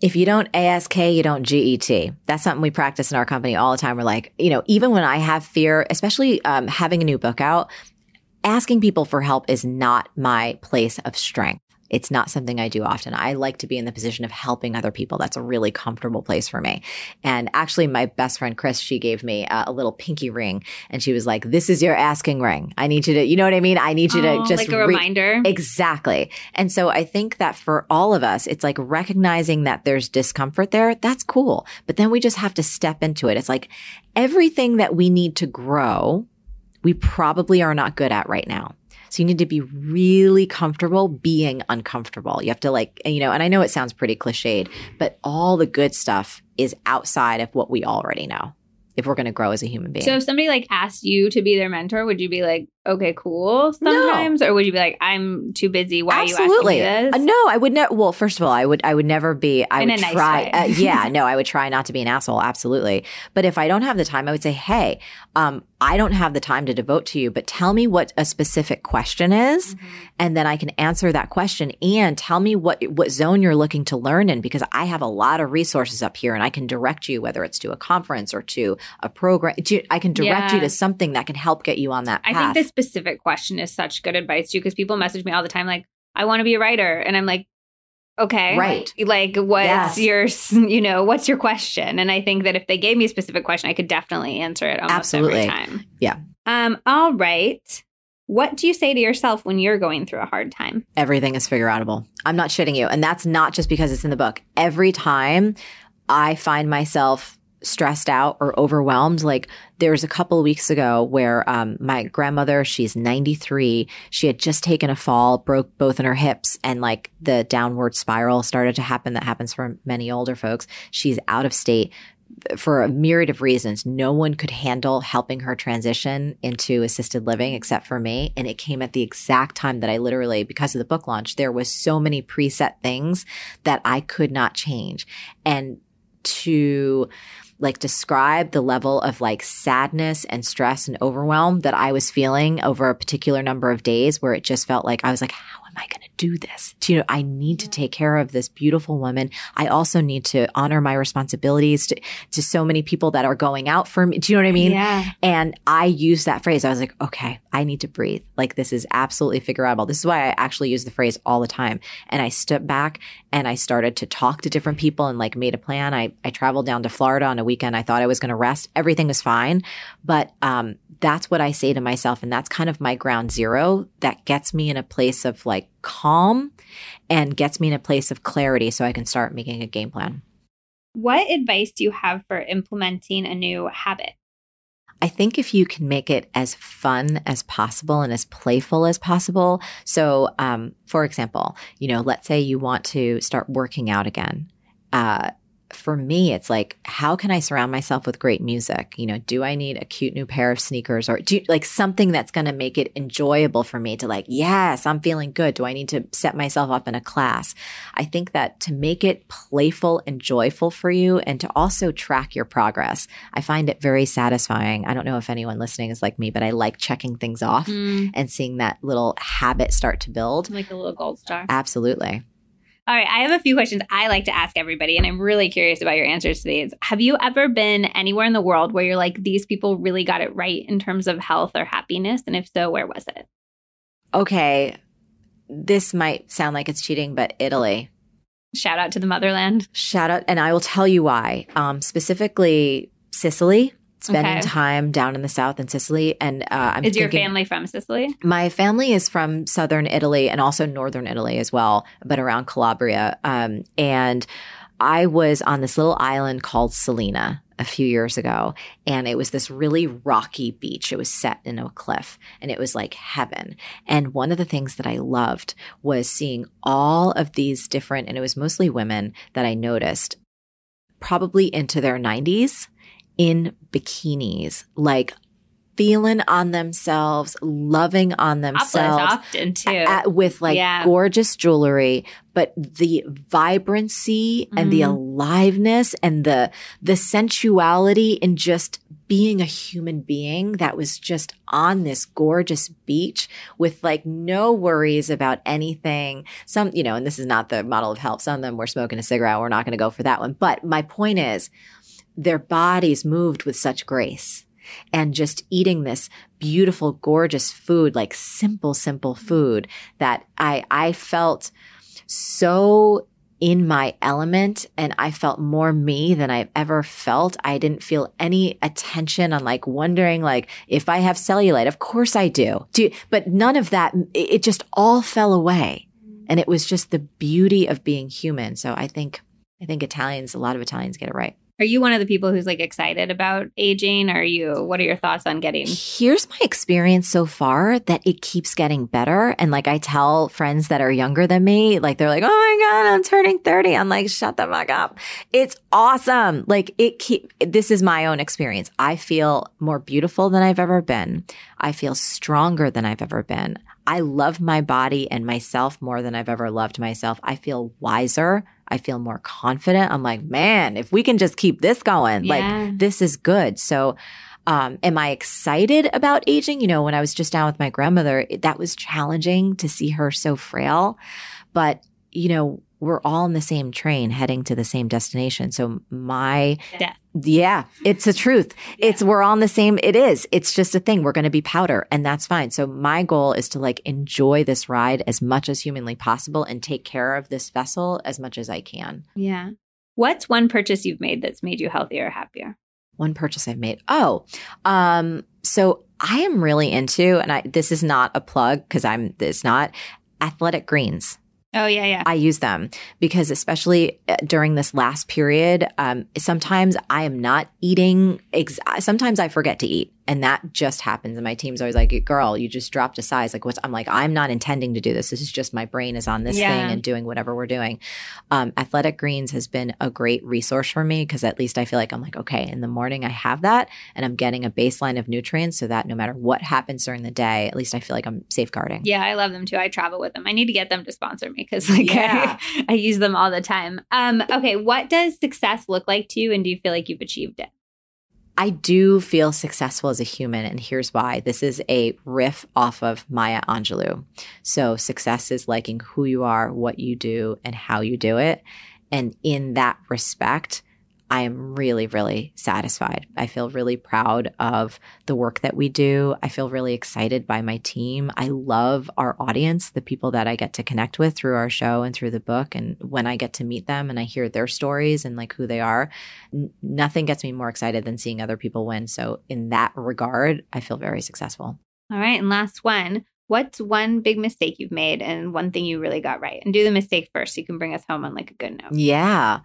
if you don't ASK, you don't GET. That's something we practice in our company all the time. We're like, you know, even when I have fear, especially um, having a new book out, asking people for help is not my place of strength. It's not something I do often. I like to be in the position of helping other people. That's a really comfortable place for me. And actually, my best friend Kris, she gave me uh, a little pinky ring, and she was like, "This is your asking ring. I need you to, you know what I mean? I need you Oh, to just like a re- reminder. Exactly. And so I think that for all of us, it's like recognizing that there's discomfort there. That's cool. But then we just have to step into it. It's like everything that we need to grow, we probably are not good at right now. So you need to be really comfortable being uncomfortable. You have to like, you know, and I know it sounds pretty cliched, but all the good stuff is outside of what we already know if we're going to grow as a human being. So if somebody like asked you to be their mentor, would you be like, okay, cool sometimes? Or would you be like, I'm too busy. Why Absolutely. are you asking me Uh, this? no, I would never. Well, first of all, I would. I would never be. I In would nice try. Uh, yeah, no, I would try not to be an asshole. Absolutely. But if I don't have the time, I would say, hey, um, I don't have the time to devote to you, but tell me what a specific question is, Mm-hmm. and then I can answer that question and tell me what what zone you're looking to learn in because I have a lot of resources up here, and I can direct you whether it's to a conference or to a program. to- I can direct you to something that can help get you on that path. I think the specific question is such good advice too, because people message me all the time, like, I want to be a writer. And I'm like, okay. Right. Like, what's Yes. your, you know, what's your question? And I think that if they gave me a specific question, I could definitely answer it almost Absolutely. every time. Yeah. Um, all right. What do you say to yourself when you're going through a hard time? Everything is figure outable. I'm not shitting you. And that's not just because it's in the book. Every time I find myself stressed out or overwhelmed, like there was a couple weeks ago where um, my grandmother, she's 93, she had just taken a fall, broke both in her hips, and like the downward spiral started to happen that happens for many older folks. She's out of state for a myriad of reasons, no one could handle helping her transition into assisted living except for me. And it came at the exact time that I literally, because of the book launch, there was so many preset things that I could not change. And to like describe the level of like sadness and stress and overwhelm that I was feeling over a particular number of days where it just felt like I was like, how am I going to do this? Do you know, I need to take care of this beautiful woman. I also need to honor my responsibilities to, to so many people that are going out for me. Do you know what I mean? yeah. And I used that phrase. I was like, okay, I need to breathe. Like this is absolutely figure outable. This is why I actually use the phrase all the time. And I stepped back and I started to talk to different people and like made a plan. I, I traveled down to Florida on a weekend. I thought I was going to rest. Everything was fine. But, um, that's what I say to myself. And that's kind of my ground zero that gets me in a place of like calm and gets me in a place of clarity so I can start making a game plan. What advice do you have for implementing a new habit? I think if you can make it as fun as possible and as playful as possible. So, um, for example, you know, let's say you want to start working out again. Uh, for me, it's like, how can I surround myself with great music? You know, do I need a cute new pair of sneakers or do like something that's going to make it enjoyable for me to like, yes, I'm feeling good. Do I need to set myself up in a class? I think that to make it playful and joyful for you and to also track your progress, I find it very satisfying. I don't know if anyone listening is like me, but I like checking things off mm. and seeing that little habit start to build. Like a little gold star. Absolutely. All right, I have a few questions I like to ask everybody, and I'm really curious about your answers to these. Have you ever been anywhere in the world where you're like, these people really got it right in terms of health or happiness? And if so, where was it? Okay. This might sound like it's cheating, but Italy. Shout out to the motherland. Shout out. And I will tell you why. Um, specifically, Sicily. Spending Okay. time down in the south in Sicily, and uh, I'm Is your family from Sicily? My family is from southern Italy and also northern Italy as well, but around Calabria. Um, and I was on this little island called Salina. a few years ago and it was this really rocky beach. It was set in a cliff and it was like heaven. And one of the things that I loved was seeing all of these different, and it was mostly women that I noticed, probably into their 90s in bikinis, like feeling on themselves, loving on themselves. often too. At, with like Yeah. gorgeous jewelry, but the vibrancy and the Mhm. aliveness and the the sensuality in just being a human being that was just on this gorgeous beach with like no worries about anything. Some, you know, and this is not the model of health. Some of them were smoking a cigarette. We're not going to go for that one. But my point is, their bodies moved with such grace and just eating this beautiful, gorgeous food, like simple, simple food that I, I felt so in my element and I felt more me than I've ever felt. I didn't feel any attention on like wondering like if I have cellulite. Of course I do. do but none of that, it it just all fell away. And it was just the beauty of being human. So I think, I think Italians, a lot of Italians get it right. Are you one of the people who's like excited about aging? Or are you, what are your thoughts on getting? Here's my experience so far that it keeps getting better. And like I tell friends that are younger than me, like they're like, oh my God, I'm turning 30. I'm like, shut the fuck up. It's awesome. Like it keep, this is my own experience. I feel more beautiful than I've ever been. I feel stronger than I've ever been. I love my body and myself more than I've ever loved myself. I feel wiser. I feel more confident. I'm like, man, if we can just keep this going, Yeah. like this is good. So, um, am I excited about aging? You know, when I was just down with my grandmother, it, that was challenging to see her so frail. But, you know, we're all in the same train heading to the same destination. So my, Death. yeah, it's the truth. It's, we're on the same, it is. It's just a thing. We're going to be powder and that's fine. So my goal is to like enjoy this ride as much as humanly possible and take care of this vessel as much as I can. Yeah. What's one purchase you've made that's made you healthier or happier? one purchase I've made. Oh, um, so I am really into, and I, this is not a plug because I'm, it's not athletic greens. Oh, yeah, yeah. I use them because especially uh, during this last period, um, sometimes I am not eating. Ex- sometimes I forget to eat. And that just happens. And my team's always like, girl, you just dropped a size. Like what's, I'm like, I'm not intending to do this. This is just my brain is on this Yeah. thing and doing whatever we're doing. Um, Athletic Greens has been a great resource for me because at least I feel like I'm like, okay, in the morning I have that and I'm getting a baseline of nutrients so that no matter what happens during the day, at least I feel like I'm safeguarding. Yeah, I love them too. I travel with them. I need to get them to sponsor me because like Yeah. I, I use them all the time. Um, okay, what does success look like to you and do you feel like you've achieved it? I do feel successful as a human, and here's why. This is a riff off of Maya Angelou. So, success is liking who you are, what you do, and how you do it. And in that respect, I am really, really satisfied. I feel really proud of the work that we do. I feel really excited by my team. I love our audience, the people that I get to connect with through our show and through the book. And when I get to meet them and I hear their stories and like who they are, n- nothing gets me more excited than seeing other people win. So, in that regard, I feel very successful. All right, and last one. What's one big mistake you've made and one thing you really got right? And do the mistake first so you can bring us home on like a good note. Yeah.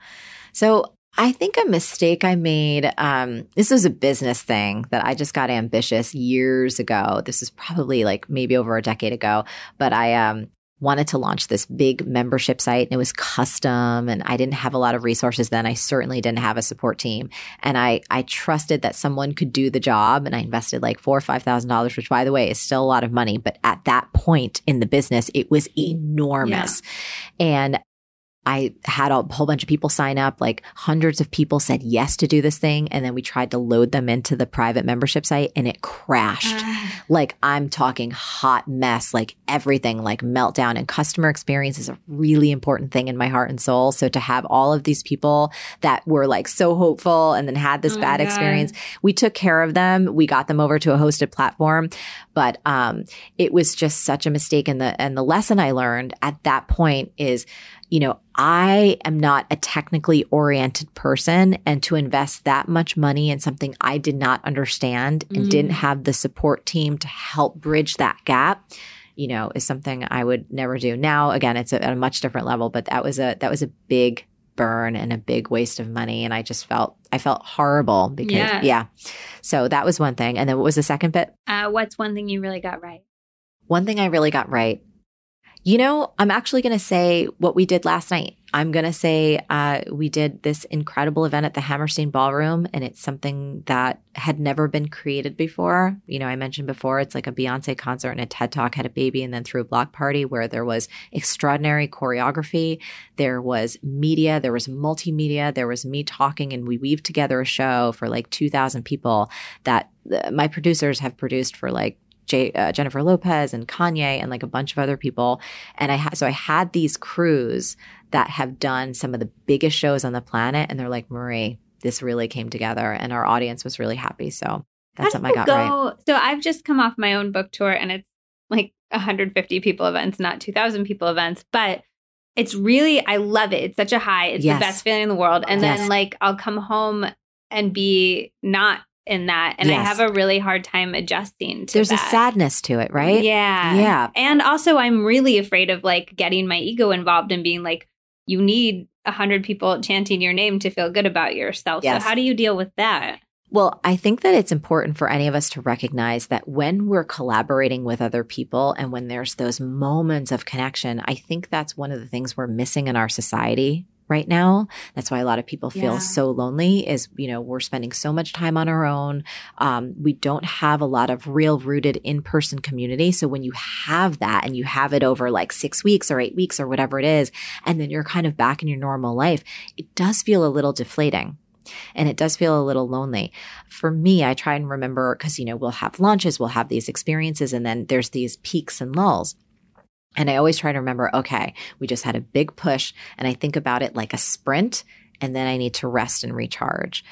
So, I think a mistake I made, um, this was a business thing that I just got ambitious years ago. This is probably like maybe over a decade ago, but I, um, wanted to launch this big membership site and it was custom and I didn't have a lot of resources then. I certainly didn't have a support team. And I, I trusted that someone could do the job and I invested like four or five thousand dollars, which by the way is still a lot of money. But at that point in the business, it was enormous. And I had a whole bunch of people sign up, like hundreds of people said yes to do this thing. And then we tried to load them into the private membership site and it crashed. Ah, Like I'm talking hot mess, like everything, like meltdown and customer experience is a really important thing in my heart and soul. So to have all of these people that were like so hopeful and then had this Oh bad experience, we took care of them. We got them over to a hosted platform, but um, it was just such a mistake. And the and the lesson I learned at that point is, you know, I am not a technically oriented person, and to invest that much money in something I did not understand and Mm. didn't have the support team to help bridge that gap. You know, is something I would never do. Now, again, it's at a much different level, but that was a that was a big burn and a big waste of money. And I just felt, I felt horrible because, Yeah. yeah. So that was one thing. And then what was the second bit? Uh, what's one thing you really got right? One thing I really got right. You know, I'm actually going to say what we did last night. I'm going to say uh, we did this incredible event at the Hammerstein Ballroom, and it's something that had never been created before. You know, I mentioned before it's like a Beyonce concert and a TED Talk had a baby, and then threw a block party where there was extraordinary choreography, there was media, there was multimedia, there was me talking, and we weaved together a show for like 2,000 people that uh, my producers have produced for like J- uh, Jennifer Lopez and Kanye and like a bunch of other people. And I ha- so I had these crews that have done some of the biggest shows on the planet, and they're like, Marie, this really came together, and our audience was really happy. So that's How something I got right. So I've just come off my own book tour and it's like 150 people events, not 2,000 people events, but it's really, I love it. It's such a high. It's Yes. the best feeling in the world. And Yes. then like I'll come home and be not in that. And I have a really hard time adjusting to There's a sadness to it, right? Yeah. Yeah. And also, I'm really afraid of like getting my ego involved and being like, you need a hundred people chanting your name to feel good about yourself. Yes. So how do you deal with that? Well, I think that it's important for any of us to recognize that when we're collaborating with other people and when there's those moments of connection, I think that's one of the things we're missing in our society right now. That's why a lot of people feel Yeah. so lonely is, you know, we're spending so much time on our own. Um, we don't have a lot of real rooted in-person community. So when you have that and you have it over like six weeks or eight weeks or whatever it is, and then you're kind of back in your normal life, it does feel a little deflating and it does feel a little lonely. For me, I try and remember because, you know, we'll have lunches, we'll have these experiences, and then there's these peaks and lulls. And I always try to remember, okay, we just had a big push, and I think about it like a sprint, and then I need to rest and recharge.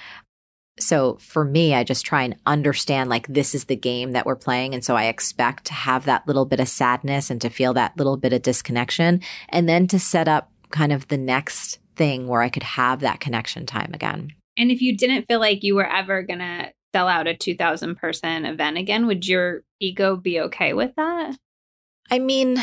So for me, I just try and understand like this is the game that we're playing. And so I expect to have that little bit of sadness and to feel that little bit of disconnection, and then to set up kind of the next thing where I could have that connection time again. And if you didn't feel like you were ever going to sell out a 2000 person event again, would your ego be okay with that? I mean,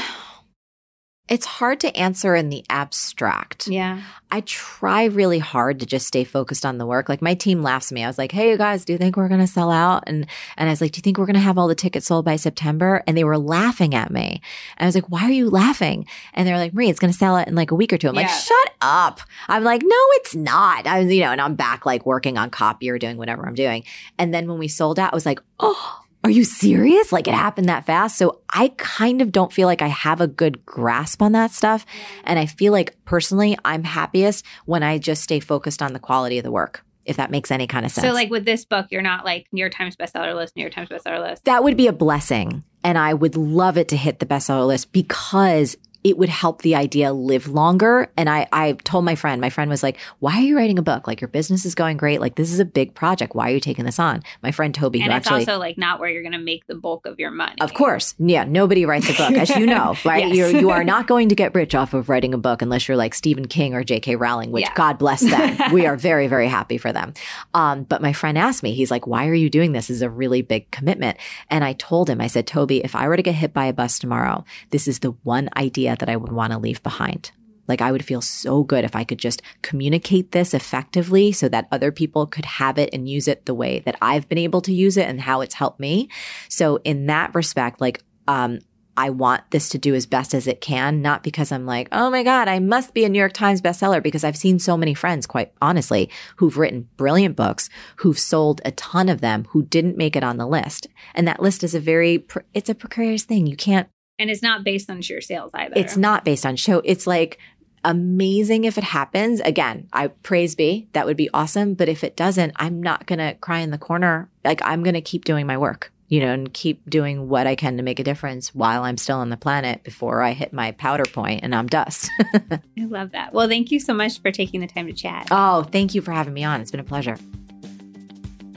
it's hard to answer in the abstract. Yeah. I try really hard to just stay focused on the work. Like my team laughs at me. I was like, "Hey, you guys, do you think we're going to sell out?" And and I was like, "Do you think we're going to have all the tickets sold by September?" And they were laughing at me. And I was like, "Why are you laughing?" And they're like, "Marie, it's going to sell out in like a week or two. I'm like, "Shut up!" I'm like, "No, it's not." I was, you know, and I'm back like working on copy or doing whatever I'm doing. And then when we sold out, I was like, "Oh." Are you serious? Like it happened that fast? So I kind of don't feel like I have a good grasp on that stuff. And I feel like personally, I'm happiest when I just stay focused on the quality of the work, if that makes any kind of sense. So, like with this book, you're not like New York Times bestseller list, New York Times bestseller list. that would be a blessing. And I would love it to hit the bestseller list because it would help the idea live longer. And I, I told my friend, my friend was like, why are you writing a book? Like your business is going great. Like this is a big project. Why are you taking this on? My friend Toby, and it's actually also like not where you're going to make the bulk of your money. Of course. Yeah. Nobody writes a book, as you know, right? Yes. You're, you are not going to get rich off of writing a book unless you're like Stephen King or J.K. Rowling, which Yeah. God bless them. we are very, very happy for them. Um, but my friend asked me, he's like, why are you doing this? This is a really big commitment. And I told him, I said, Toby, if I were to get hit by a bus tomorrow, this is the one idea that I would want to leave behind. Like I would feel so good if I could just communicate this effectively so that other people could have it and use it the way that I've been able to use it and how it's helped me. So in that respect, like, um, I want this to do as best as it can, not because I'm like, oh my God, I must be a New York Times bestseller because I've seen so many friends, quite honestly, who've written brilliant books, who've sold a ton of them, who didn't make it on the list. And that list is a very, it's a precarious thing. You can't And it's not based on sheer sales either. it's not based on show. It's like amazing if it happens. Again, I praise be. That would be awesome. But if it doesn't, I'm not going to cry in the corner. Like I'm going to keep doing my work, you know, and keep doing what I can to make a difference while I'm still on the planet before I hit my powder point and I'm dust. I love that. Well, thank you so much for taking the time to chat. oh, thank you for having me on. It's been a pleasure.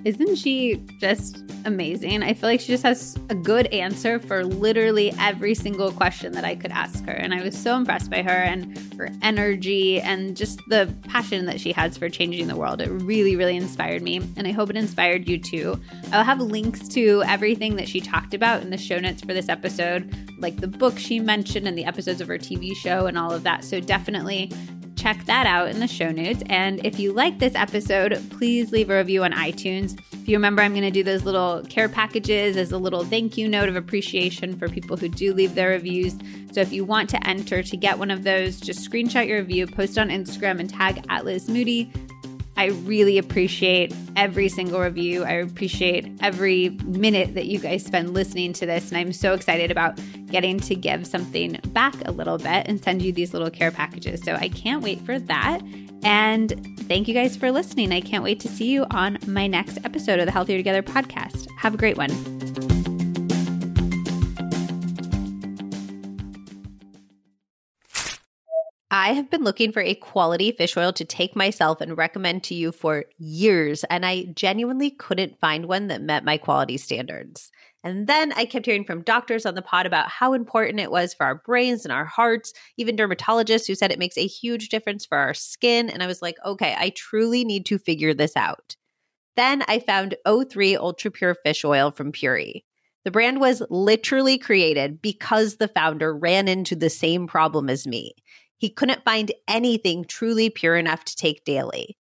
Isn't she just amazing? I feel like she just has a good answer for literally every single question that I could ask her. And I was so impressed by her and her energy and just the passion that she has for changing the world. It really, really inspired me. And I hope it inspired you too. I'll have links to everything that she talked about in the show notes for this episode, like the book she mentioned and the episodes of her TV show and all of that. So definitely check that out in the show notes. And if you like this episode, please leave a review on iTunes. If you remember, I'm going to do those little care packages as a little thank you note of appreciation for people who do leave their reviews. So if you want to enter to get one of those, just screenshot your review, post on Instagram, and tag at Liz Moody. I really appreciate every single review. I appreciate every minute that you guys spend listening to this. And I'm so excited about getting to give something back a little bit and send you these little care packages. So I can't wait for that. And thank you guys for listening. I can't wait to see you on my next episode of the Healthier Together podcast. Have a great one. I have been looking for a quality fish oil to take myself and recommend to you for years, and I genuinely couldn't find one that met my quality standards. And then I kept hearing from doctors on the pod about how important it was for our brains and our hearts, even dermatologists who said it makes a huge difference for our skin. And I was like, okay, I truly need to figure this out. Then I found O3 Ultra Pure Fish Oil from Puori. The brand was literally created because the founder ran into the same problem as me. He couldn't find anything truly pure enough to take daily.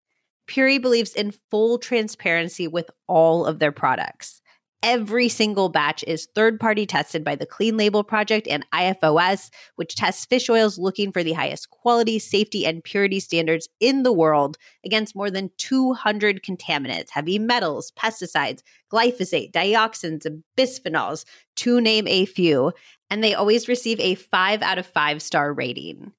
Puori believes in full transparency with all of their products. Every single batch is third party tested by the Clean Label Project and IFOS, which tests fish oils looking for the highest quality, safety, and purity standards in the world against more than 200 contaminants, heavy metals, pesticides, glyphosate, dioxins, and bisphenols, to name a few. And they always receive a five out of five star rating.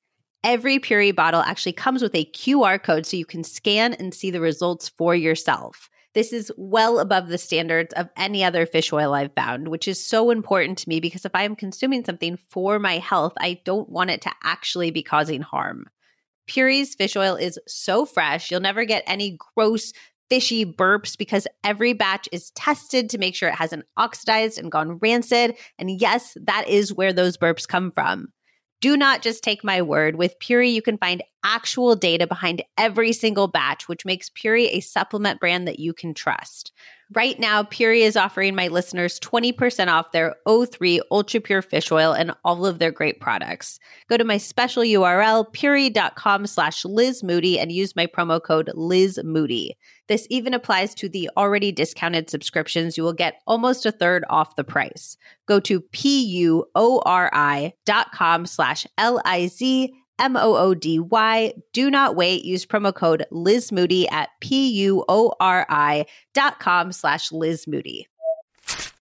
Every Puori bottle actually comes with a QR code so you can scan and see the results for yourself. This is well above the standards of any other fish oil I've found, which is so important to me because if I am consuming something for my health, I don't want it to actually be causing harm. Puori's fish oil is so fresh, you'll never get any gross, fishy burps because every batch is tested to make sure it hasn't oxidized and gone rancid. And yes, that is where those burps come from. Do not just take my word. With Puori, you can find actual data behind every single batch, which makes Puori a supplement brand that you can trust. Right now, Puori is offering my listeners 20% off their O3 Ultra Pure Fish Oil and all of their great products. Go to my special URL, puori.com slash Liz Moody, and use my promo code Liz Moody. This even applies to the already discounted subscriptions. You will get almost a third off the price. Go to P-U-O-R-I dot com slash L-I-Z M O O D Y. Do not wait. Use promo code Liz Moody at P U O R I dot com slash Liz Moody.